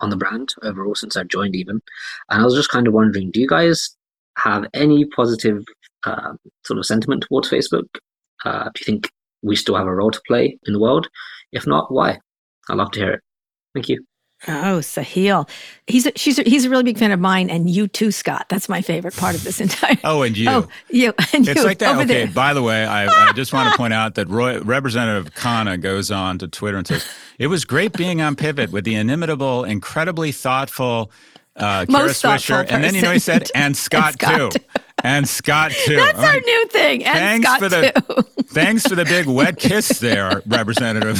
S5: on the brand overall since I've joined even. And I was just kind of wondering, do you guys have any positive um, sort of sentiment towards Facebook? Uh, do you think we still have a role to play in the world? If not, why? I'd love to hear it. Thank you.
S1: Oh, Sahil. He's a, she's a, he's a really big fan of mine and you too, Scott. That's my favorite part of this entire.
S2: Oh, and you.
S1: Oh, you. And
S2: It's
S1: you,
S2: like that.
S1: over
S2: Okay.
S1: there.
S2: By the way, I, I just want to point out that Roy, Representative Khanna goes on to Twitter and says, "It was great being on Pivot with the inimitable, incredibly thoughtful uh, Kara
S1: Most
S2: Swisher." And then you know he said. "And Scott,
S1: Scott.
S2: too." And Scott too.
S1: That's
S2: I'm
S1: our new thing. And
S2: Thanks
S1: Scott
S2: for the
S1: too.
S2: thanks for the big wet kiss there, Representative.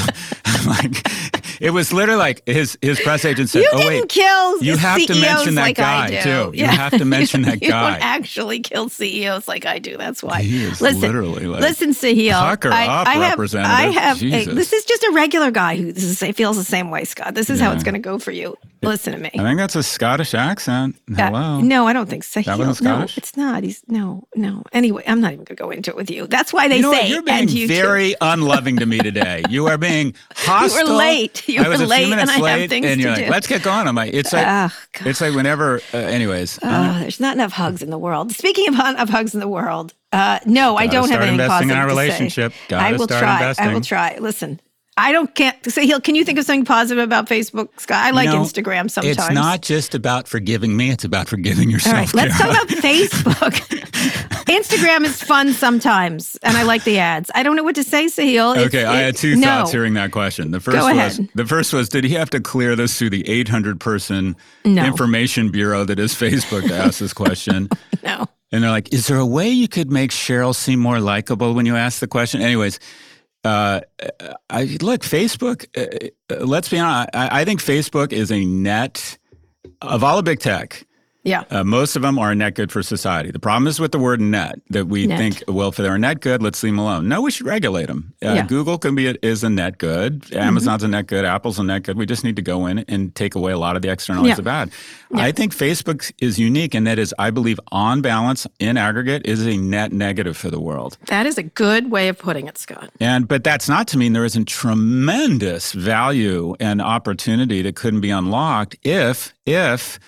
S2: like it was literally like his his press agent said,
S1: you
S2: "Oh wait,
S1: kill
S2: you have to mention that
S1: like
S2: guy too. You have to mention that
S1: you
S2: guy."
S1: don't actually kill CEOs like I do. That's why.
S2: He is
S1: listen,
S2: literally like,
S1: listen, Sahil.
S2: "Pucker
S1: I,
S2: up,
S1: I have,
S2: Representative."
S1: I have.
S2: Jesus.
S1: this is just a regular guy who this is, feels the same way, Scott. This is how it's going to go for you. Listen to me.
S2: I think that's a Scottish accent.
S1: Uh,
S2: Hello.
S1: no, I don't think so.
S2: That wasn't
S1: no, it's not. He's no, no. Anyway, I'm not even going to go into it with you. That's why they
S2: you know
S1: say
S2: what? You're being
S1: you too.
S2: very unloving to me today. You are being hostile.
S1: you were late. You
S2: I
S1: were late, and I have things
S2: and
S1: to
S2: you're like,
S1: do.
S2: "Let's get going." I'm like, "It's like,
S1: God.
S2: it's like whenever." Uh, anyways,
S1: Oh, there's not enough hugs in the world. Speaking of, of hugs in the world, uh, no, I don't have
S2: start
S1: anything
S2: investing in
S1: positive
S2: our
S1: to say.
S2: relationship. Gotta
S1: I will try. I will try. Listen, I don't can't say he'll. Can you think of something positive about Facebook, Scott? I like
S2: you know,
S1: Instagram sometimes.
S2: It's not just about forgiving me; it's about forgiving yourself.
S1: right, let's talk about Facebook. Instagram is fun sometimes, and I like the ads. I don't know what to say, Sahil. It's-
S2: Okay, I had two
S1: no.
S2: thoughts hearing that question. The first was the first was did he have to clear this through the 800 person
S1: No.
S2: information bureau that is Facebook to ask this question?
S1: No.
S2: And they're like, "Is there a way you could make Sheryl seem more likable when you ask the question?" Anyways, uh, I look Facebook. Uh, uh, let's be honest. I, I think Facebook is a net of all the big tech.
S1: Yeah.
S2: Uh, most of them are a net good for society. The problem is with the word net that we
S1: Net.
S2: think, well, if they're net good, let's leave them alone. No, we should regulate them. Uh,
S1: Yeah. Mm-hmm.
S2: Google can be is a net good. Amazon's a net good. Apple's a net good. We just need to go in and take away a lot of the externalities
S1: Yeah.
S2: of bad. I think Facebook is unique, and that is, I believe, on balance, in aggregate, is a net negative for the world.
S1: That is a good way of putting it, Scott.
S2: And but that's not to mean there isn't tremendous value and opportunity that couldn't be unlocked if if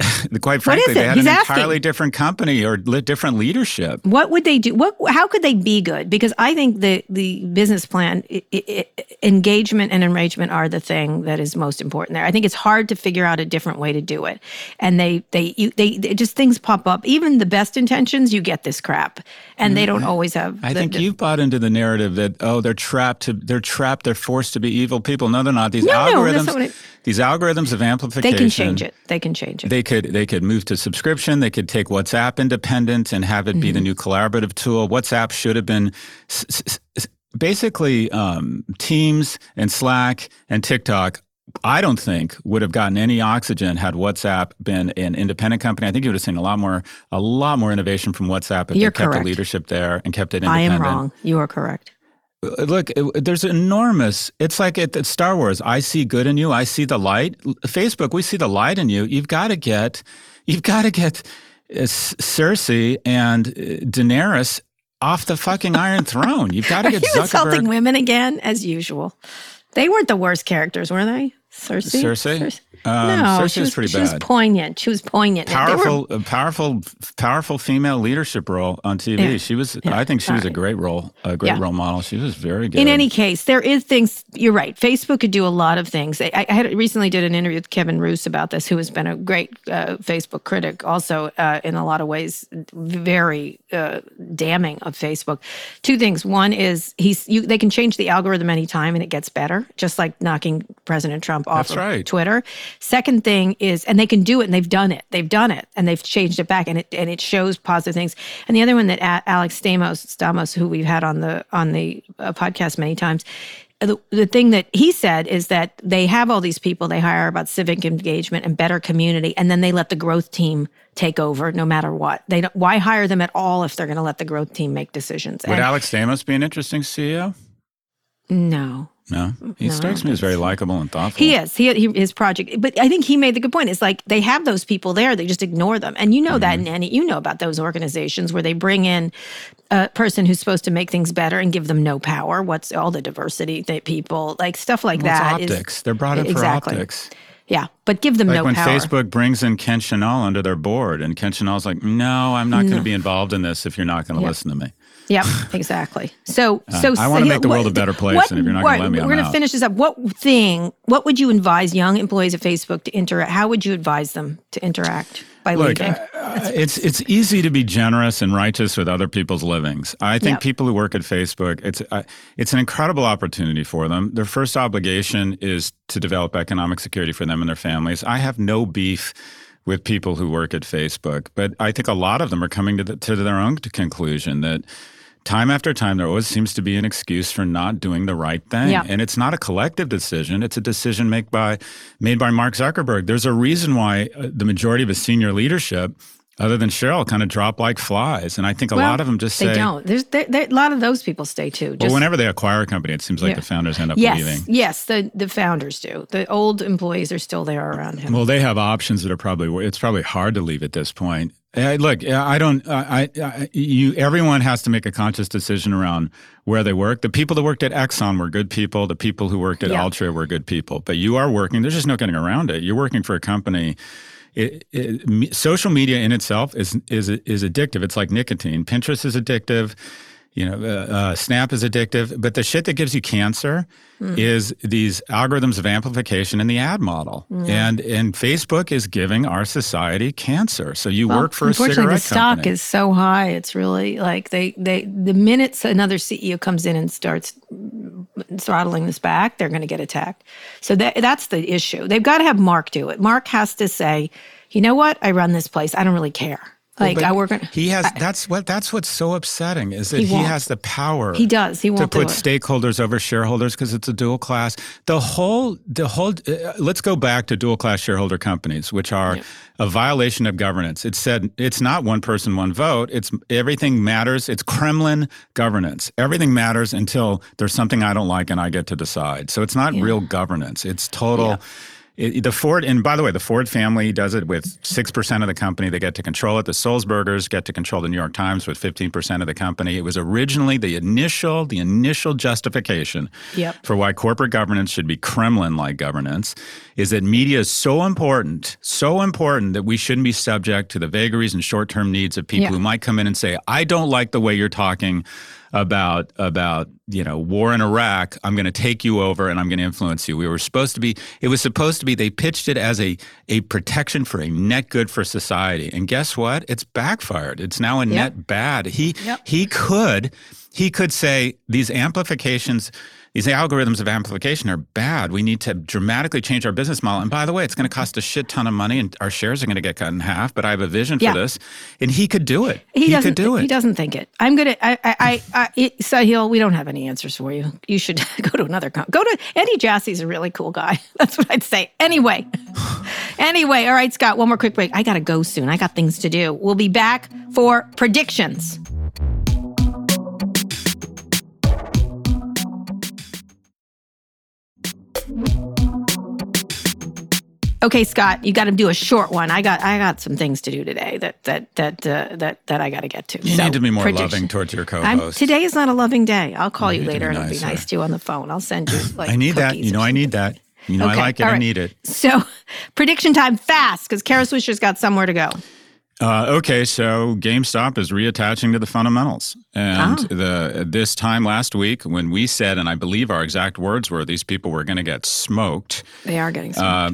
S2: quite frankly
S1: is
S2: they
S1: it?
S2: had
S1: He's
S2: an
S1: asking.
S2: entirely different company or li- different leadership.
S1: What would they do? What? How could they be good? Because I think the the business plan, i i i engagement and enragement are the thing that is most important there. I think it's hard to figure out a different way to do it, and they they you, they, they just things pop up. Even the best intentions, you get this crap, and they don't always have.
S2: Mm-hmm. I
S1: the-
S2: think
S1: the-
S2: you've bought into the narrative that oh they're trapped to they're trapped they're forced to be evil people. No, they're not. These
S1: No, no,
S2: algorithms
S1: that's not what it-
S2: these algorithms of amplification
S1: they can change it. They can change it.
S2: They could they could move to subscription. They could take WhatsApp independent and have it be
S1: Mm-hmm.
S2: the new collaborative tool. WhatsApp should have been s- s- s- basically um, Teams and Slack and TikTok. I don't think would have gotten any oxygen had WhatsApp been an independent company. I think you would have seen a lot more a lot more innovation from WhatsApp if
S1: You're
S2: they kept
S1: correct.
S2: the leadership there and kept it independent.
S1: I am wrong. You are correct.
S2: Look, it- there's enormous. It's like at at Star Wars. I see good in you. I see the light. Facebook, we see the light in you. You've got to get, you've got to get uh, Cersei and uh, Daenerys off the fucking Iron Throne. You've got to
S1: Are
S2: get
S1: you insulting
S2: Zuckerberg.
S1: women again, as usual? They weren't the worst characters, were they? Cersei.
S2: Cersei? Um,
S1: no,
S2: Cersei
S1: she
S2: was
S1: was
S2: pretty
S1: She was poignant. She was poignant. They were-
S2: Powerful, powerful, powerful female leadership role on TV.
S1: Yeah.
S2: She was.
S1: Yeah.
S2: I think she was a great role, a great
S1: Yeah.
S2: role model. She was very good.
S1: In any case, there is things. You're right. Facebook could do a lot of things. I, I had recently did an interview with Kevin Roose about this, who has been a great uh, Facebook critic, also uh, in a lot of ways, very uh, damning of Facebook. Two things. One is he's you, they can change the algorithm anytime and it gets better, just like knocking President Trump off
S2: That's
S1: of
S2: right.
S1: Twitter. Second thing is, and they can do it, and they've done it. They've done it, and they've changed it back, and it and it shows positive things. And the other one that Alex Stamos, Stamos, who we've had on the on the uh, podcast many times. The, the thing that he said is that they have all these people they hire about civic engagement and better community, and then they let the growth team take over no matter what. They don't, why hire them at all if they're going to let the growth team make decisions?
S2: Would
S1: And-
S2: Alex Stamos be an interesting CEO?
S1: no,
S2: No, he
S1: No,
S2: strikes me as very likable and thoughtful.
S1: He is. He, he his project, but I think he made the good point. It's like they have those people there, they just ignore them, and you know that
S2: Mm-hmm.
S1: in any you know about those organizations where they bring in a person who's supposed to make things better and give them no power. What's all the diversity that people like stuff like
S2: Well, it's
S1: that is-
S2: optics. They're brought in
S1: Exactly.
S2: for optics.
S1: yeah, but give them
S2: Like
S1: no
S2: when
S1: power.
S2: Facebook brings in Ken Chenault under their board, and Ken Chenault's like, "No, I'm not going to be involved in this if you're not going to
S1: Yeah.
S2: listen to me."
S1: Yep, exactly. So, so
S2: Uh, I wanna
S1: so
S2: make the
S1: what-
S2: world a better place,
S1: what-
S2: and if you're not gonna let me,
S1: we're going to finish this up. What thing? What would you advise young employees of Facebook to interact? How would you advise them to interact by
S2: Look,
S1: leaving?
S2: uh, it's it's easy to be generous and righteous with other people's livings. I think
S1: Yep.
S2: people who work at Facebook, it's uh, it's an incredible opportunity for them. Their first obligation is to develop economic security for them and their families. I have no beef with people who work at Facebook, but I think a lot of them are coming to, the, to their own conclusion that time after time, there always seems to be an excuse for not doing the right thing.
S1: Yeah.
S2: And it's not a collective decision, it's a decision made by, made by Mark Zuckerberg. There's a reason why uh, the majority of his senior leadership, other than Sheryl, kind of drop like flies. And I think a
S1: Well,
S2: lot of them just say they
S1: don't. There's there, there, a lot of those people stay too.
S2: well, whenever they acquire a company, it seems like
S1: Yeah.
S2: the founders end up
S1: yes,
S2: leaving.
S1: yes, the the founders do. The old employees are still there around him.
S2: Well, they have options that are probably it's probably hard to leave at this point. Uh, look, I don't. I, I, you. Everyone has to make a conscious decision around where they work. The people that worked at Exxon were good people. The people who worked at
S1: Yeah.
S2: Altria were good people. But you are working. There's just no getting around it. You're working for a company. It, it, social media in itself is is is addictive. It's like nicotine. Pinterest is addictive. You know, uh, uh, Snap is addictive. But the shit that gives you cancer
S1: Hmm.
S2: is these algorithms of amplification in the ad model. And and Facebook is giving our society cancer. So you
S1: Well,
S2: work for a cigarette
S1: the stock
S2: company.
S1: is so high. It's really like they they the minutes another CEO comes in and starts throttling this back, they're going to get attacked. So that that's the issue. They've got to have Mark do it. Mark has to say, you know what, I run this place. I don't really care. Like
S2: But
S1: I work. On,
S2: He has that's what that's what's so upsetting is that
S1: He
S2: he, has the power.
S1: He does. He
S2: to
S1: won't do
S2: put stakeholders over shareholders because it's a dual class. The whole the whole. Uh, let's go back to dual class shareholder companies, which are a violation of governance. It said it's not one person one vote. It's everything matters. It's Kremlin governance. Everything matters until there's something I don't like and I get to decide. So it's not real governance. It's total. It, the Ford, and by the way, the Ford family does it with 6% of the company. They get to control it. The Sulzbergers get to control the New York Times with 15% of the company. It was originally the initial, the initial justification
S1: Yep.
S2: for why corporate governance should be Kremlin-like governance is that media is so important, so important that we shouldn't be subject to the vagaries and short-term needs of people
S1: Yeah.
S2: who might come in and say, I don't like the way you're talking about about you know war in Iraq. I'm going to take you over and I'm going to influence you. We were supposed to be. It was supposed to be. They pitched it as a a protection for a net good for society. And guess what? It's backfired. It's now a net bad. He
S1: Yep.
S2: he could he could say these amplifications. These algorithms of amplification are bad. We need to dramatically change our business model. And by the way, it's going to cost a shit ton of money, and our shares are going to get cut in half. But I have a vision
S1: Yeah.
S2: for this, and he could do it.
S1: he, doesn't
S2: could do it.
S1: He doesn't think it. I'm gonna. I. I. I. I Sahil, we don't have any answers for you. You should go to another. Com- go to Andy Jassy's a really cool guy. That's what I'd say. Anyway. anyway, all right, Scott. One more quick break. I gotta go soon. I got things to do. We'll be back for predictions. Okay, Scott, you got to do a short one. I got I got some things to do today that that that uh, that that I got to get to.
S2: You
S1: So,
S2: need to be more
S1: prediction.
S2: loving towards your
S1: I'm,
S2: co-host.
S1: today is not a loving day. I'll call you
S2: to
S1: later and I'll be nice to you on the phone. I'll send you like
S2: I need that. You know, I need that. You know, I like it.
S1: all
S2: I need it.
S1: So, prediction time fast because Kara Swisher's got somewhere to go.
S2: Uh, okay, so GameStop is reattaching to the fundamentals, and
S1: Ah.
S2: the this time last week when we said, and I believe our exact words were, these people were going to get smoked.
S1: They are getting some.
S2: Uh,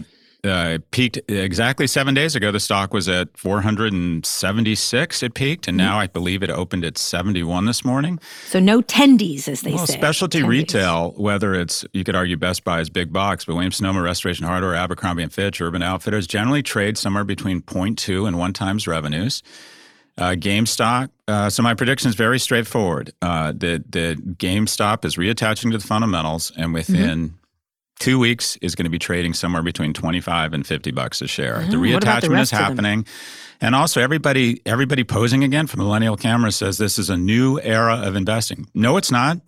S2: uh, peaked exactly seven days ago. The stock was at 476. It peaked,
S1: Mm-hmm.
S2: and now I believe it opened at 71 this morning.
S1: so no tendies, as they
S2: Well,
S1: say.
S2: specialty
S1: Tendies.
S2: retail, whether it's you could argue Best Buy is big box, but Williams Sonoma, Restoration Hardware, Abercrombie and Fitch, Urban Outfitters generally trade somewhere between 0.2 and one times revenues. Uh, GameStop. Uh, so my prediction is very straightforward. Uh, the the GameStop is reattaching to the fundamentals, and within two weeks is going to be trading somewhere between 25 and 50 bucks a share. the
S1: about the
S2: reattachment is
S1: of them?
S2: happening. And also everybody everybody posing again from Millennial Camera says this is a new era of investing. No, it's not.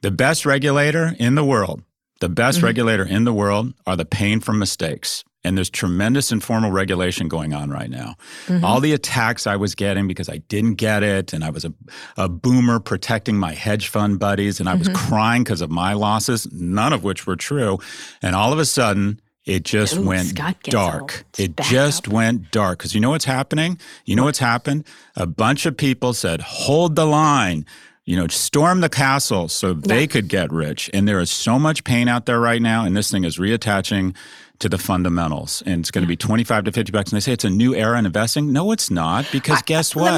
S2: The best regulator in the world, the best
S1: Mm-hmm.
S2: regulator in the world are the pain from mistakes. And there's tremendous informal regulation going on right now.
S1: Mm-hmm.
S2: All the attacks I was getting because I didn't get it, and I was a, a boomer protecting my hedge fund buddies, and I was
S1: Mm-hmm.
S2: crying because of my losses, none of which were true. And all of a sudden, it just
S1: Ooh,
S2: went
S1: Scott gets all
S2: dark. It just
S1: up.
S2: went dark. Because you know what's happening? You know what's happened? A bunch of people said, hold the line. You know, storm the castle so they could get rich. And there is so much pain out there right now, and this thing is reattaching to the fundamentals. And it's going to be 25 to 50 bucks. And they say it's a new era in investing. No, it's not. Because guess
S1: let
S2: what?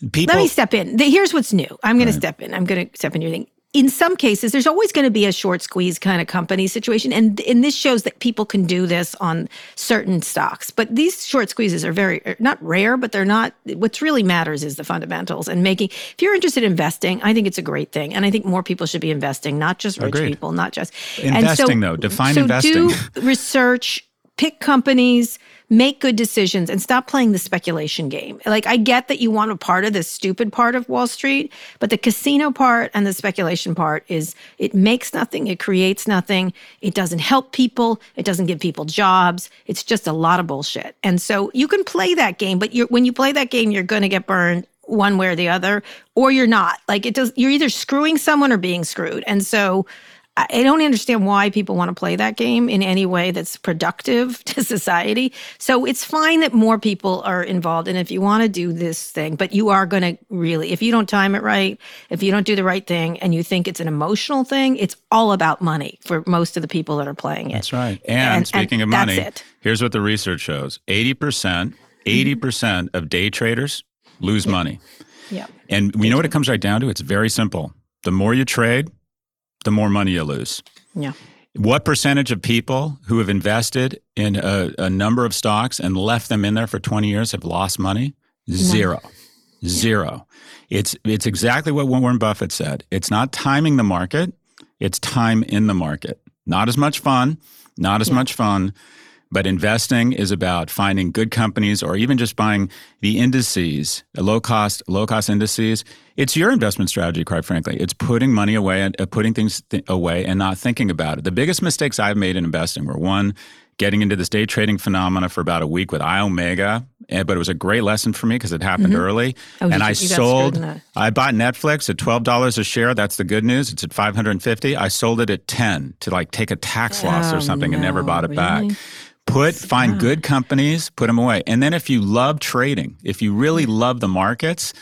S1: me-
S2: people
S1: Let me step in. Here's what's new. I'm going to step in. I'm going to step in your thing. In some cases, there's always going to be a short squeeze kind of company situation, and and this shows that people can do this on certain stocks. But these short squeezes are very are not rare, but they're not. What's really matters is the fundamentals and making. If you're interested in investing, I think it's a great thing, and I think more people should be investing, not just rich
S2: Agreed.
S1: people, not just
S2: Investing, though. Define
S1: so
S2: investing.
S1: do research, pick companies, make good decisions, and stop playing the speculation game. Like I get that you want a part of the stupid part of Wall Street, but the casino part and the speculation part is it makes nothing, it creates nothing, it doesn't help people, it doesn't give people jobs. It's just a lot of bullshit. And so you can play that game, but when you play that game, you're going to get burned one way or the other, or you're not. Like it does, you're either screwing someone or being screwed. And so I don't understand why people want to play that game in any way that's productive to society. So it's fine that more people are involved. And if you want to do this thing, but you are going to really, if you don't time it right, if you don't do the right thing and you think it's an emotional thing, it's all about money for most of the people that are playing it.
S2: That's right. And, speaking of money, here's what the research shows 80%, 80% mm-hmm. of day traders lose money.
S1: Yeah.
S2: And we know what it comes right down to? It's very simple. The more you trade, the more money you lose.
S1: Yeah.
S2: What percentage of people who have invested in a, a number of stocks and left them in there for 20 years have lost money? Zero. Zero. It's it's exactly what Warren Buffett said. It's not timing the market, it's time in the market. Not as much fun, not as much fun, but investing is about finding good companies or even just buying the indices, the low cost low cost indices. It's your investment strategy, quite frankly. It's putting money away and uh, putting things th- away and not thinking about it. The biggest mistakes I've made in investing were one, getting into this day trading phenomena for about a week with Iomega, eh, but it was a great lesson for me because it happened early.
S1: Oh,
S2: and
S1: you-
S2: I
S1: you
S2: sold. I bought Netflix at twelve dollars a share. That's the good news. It's at five hundred and fifty. I sold it at ten to like take a tax loss
S1: Oh,
S2: or something and never bought it back. Put find good companies, put them away, and then if you love trading, if you really love the markets,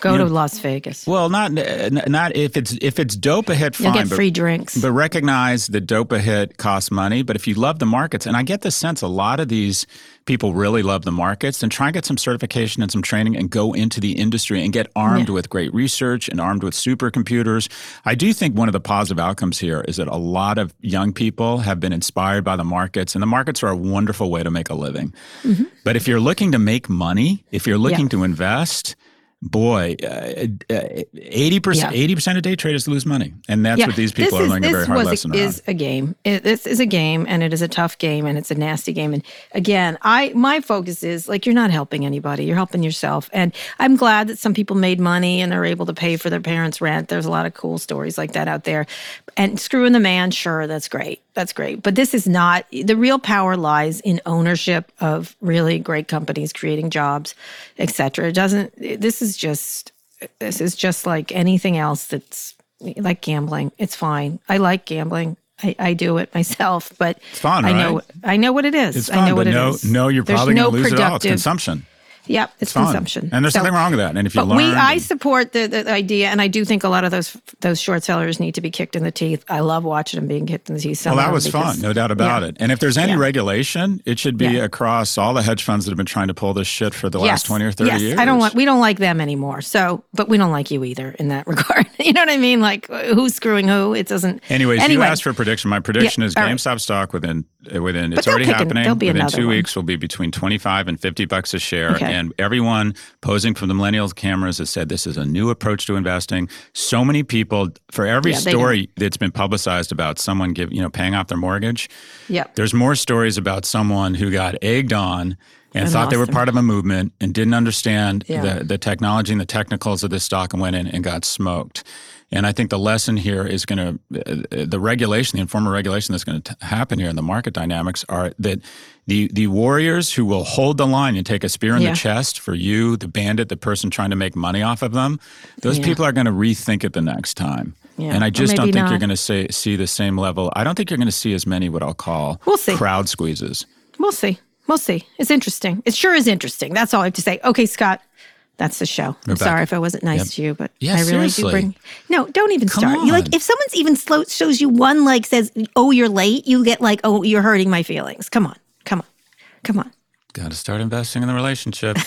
S1: Go to Las Vegas.
S2: well, not not if it's if it's dope a hit,
S1: You'll
S2: fine.
S1: get
S2: but-
S1: free drinks.
S2: but recognize that dope a hit costs money. But if you love the markets, and I get the sense a lot of these people really love the markets, then try and get some certification and some training and go into the industry and get armed
S1: Yeah.
S2: with great research and armed with supercomputers. I do think one of the positive outcomes here is that a lot of young people have been inspired by the markets, and the markets are a wonderful way to make a living. But if you're looking to make money, if you're looking
S1: Mm-hmm. Yeah.
S2: to invest, boy, uh, eighty percent, eighty percent of day traders lose money, and that's what these people
S1: this
S2: are
S1: is,
S2: learning a very hard lesson around.
S1: is a game. It, this is a game, and it is a tough game, and it's a nasty game. And again, I my focus is like you're not helping anybody. You're helping yourself. And I'm glad that some people made money and they're able to pay for their parents' rent. There's a lot of cool stories like that out there. And screwing the man, sure, that's great. That's great. But this is not the real power lies in ownership of really great companies creating jobs, et cetera. It doesn't. This is just this is just like anything else that's like gambling. It's fine. I like gambling. I, I do it myself, but
S2: It's fun,
S1: I know
S2: right?
S1: I know what it is.
S2: It's
S1: I
S2: fun,
S1: know what
S2: but
S1: it
S2: no,
S1: is.
S2: no, you're
S1: There's
S2: probably
S1: no
S2: going to lose it all. It's
S1: productive-
S2: consumption.
S1: Yep, it's
S2: fun.
S1: consumption,
S2: And there's nothing wrong with that. And if you
S1: but we,
S2: learn
S1: I support the, the idea, and I do think a lot of those those short sellers need to be kicked in the teeth. I love watching them being kicked in the teeth.
S2: Well, that was
S1: because-
S2: fun, no doubt about
S1: Yeah.
S2: it. And if there's any
S1: Yeah.
S2: regulation, it should be
S1: Yeah.
S2: across all the hedge funds that have been trying to pull this shit for the last 20 or 30
S1: yes.
S2: years.
S1: I don't want. We don't like them anymore. So, but we don't like you either in that regard. you know what I mean? Like who's screwing who? It doesn't.
S2: Anyways,
S1: anyway,
S2: you asked for a prediction. My prediction is
S1: all right.
S2: GameStop stock within within
S1: But
S2: it's already
S1: pick an-
S2: happening. within two
S1: one.
S2: weeks will be between 25 and 50 bucks a share.
S1: Okay.
S2: And everyone posing from the millennials cameras has said this is a new approach to investing. So many people for every
S1: Yeah,
S2: story that's been publicized about someone give, you know, paying off their mortgage,
S1: Yep.
S2: there's more stories about someone who got egged on and,
S1: And
S2: thought they were
S1: them.
S2: part of a movement and didn't understand
S1: Yeah.
S2: the, the technology and the technicals of this stock and went in and got smoked. And I think the lesson here is going to, the regulation, the informal regulation that's going to happen here in the market dynamics are that the, the warriors who will hold the line and take a spear in
S1: Yeah.
S2: the chest for you, the bandit, the person trying to make money off of them, those
S1: Yeah.
S2: people are going to rethink it the next time.
S1: Yeah.
S2: And I just don't think you're going to say, see the same level. I don't think you're going to see as many what I'll call
S1: We'll see.
S2: crowd squeezes.
S1: We'll see. We'll see. It's interesting. It sure is interesting. That's all I have to say. Okay, Scott. That's the show. I'm
S2: Rebecca.
S1: sorry if I wasn't nice
S2: Yep.
S1: to you, but
S2: Yeah,
S1: I really
S2: seriously.
S1: do bring. No, don't even
S2: Come
S1: start. You like if someone's even slow shows you one like says, "Oh, you're late," you get like, "Oh, you're hurting my feelings." Come on, come on, come on.
S2: Got to start investing in the relationship.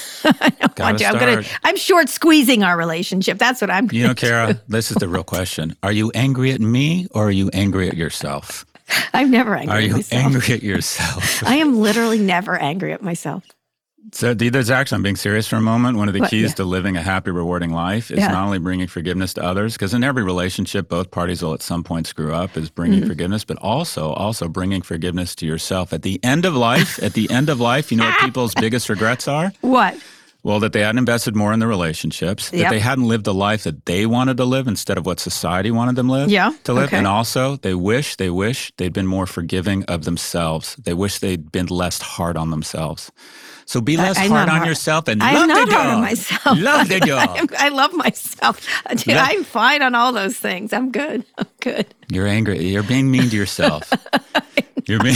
S1: To. I'm gonna. I'm short squeezing our relationship. That's what I'm.
S2: You know, Kara, this is the real question. Are you angry at me or are you angry at yourself?
S1: I'm never angry
S2: Are
S1: at
S2: you
S1: myself.
S2: angry at yourself?
S1: I am literally never angry at myself.
S2: So, there's actually, I'm being serious for a moment. One of the
S1: What?
S2: keys
S1: Yeah.
S2: to living a happy, rewarding life is
S1: Yeah.
S2: not only bringing forgiveness to others, because in every relationship, both parties will at some point screw up, is bringing
S1: Mm-hmm.
S2: forgiveness, but also, also bringing forgiveness to yourself. At the end of life, at the end of life, you know what people's biggest regrets are?
S1: What?
S2: Well, that they hadn't invested more in the relationships, that they hadn't lived the life that they wanted to live instead of what society wanted them live
S1: Yeah,
S2: to live.
S1: okay.
S2: And also, they wish, they wish they'd been more forgiving of themselves. They wish they'd been less hard on themselves. So be less
S1: I'm
S2: hard on
S1: hard.
S2: yourself and
S1: I'm
S2: love
S1: not
S2: the
S1: hard on myself.
S2: Love the.
S1: I'm- I love myself. Dude,
S2: That-
S1: I'm fine on all those things. I'm good. I'm good.
S2: You're angry. You're being mean to yourself. you're being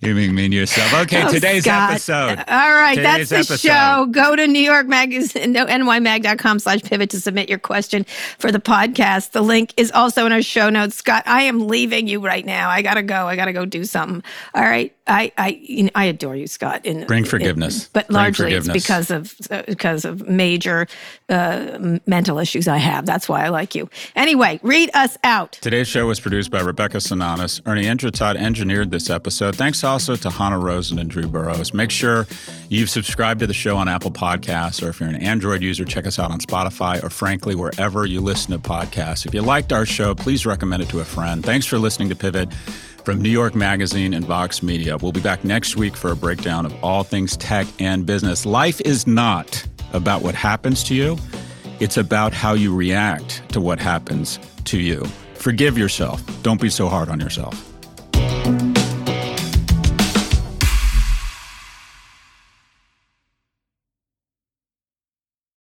S2: you're being mean to yourself. Okay,
S1: Oh,
S2: today's
S1: Scott.
S2: episode.
S1: All right,
S2: Today's
S1: that's the
S2: episode.
S1: show. Go to New York Magazine, no, nymag.com slash pivot to submit your question for the podcast. The link is also in our show notes. Scott, I am leaving you right now. I gotta go. I gotta go do something. All right. I I you know, I adore you, Scott. And
S2: Bring forgiveness.
S1: but
S2: Bring
S1: largely
S2: forgiveness.
S1: it's because of uh, because of major uh, mental issues I have. That's why I like you. Anyway, read us out.
S2: Today's show was produced by Rebecca Sananes. Ernie Indradat engineered this episode. Thanks also to Hanna Rosin and Drew Burrows. Make sure you've subscribed to the show on Apple Podcasts, or if you're an Android user, check us out on Spotify, or frankly, wherever you listen to podcasts. If you liked our show, please recommend it to a friend. Thanks for listening to Pivot from New York Magazine and Vox Media. We'll be back next week for a breakdown of all things tech and business. Life is not about what happens to you. It's about how you react to what happens to you. Forgive yourself. Don't be so hard on yourself.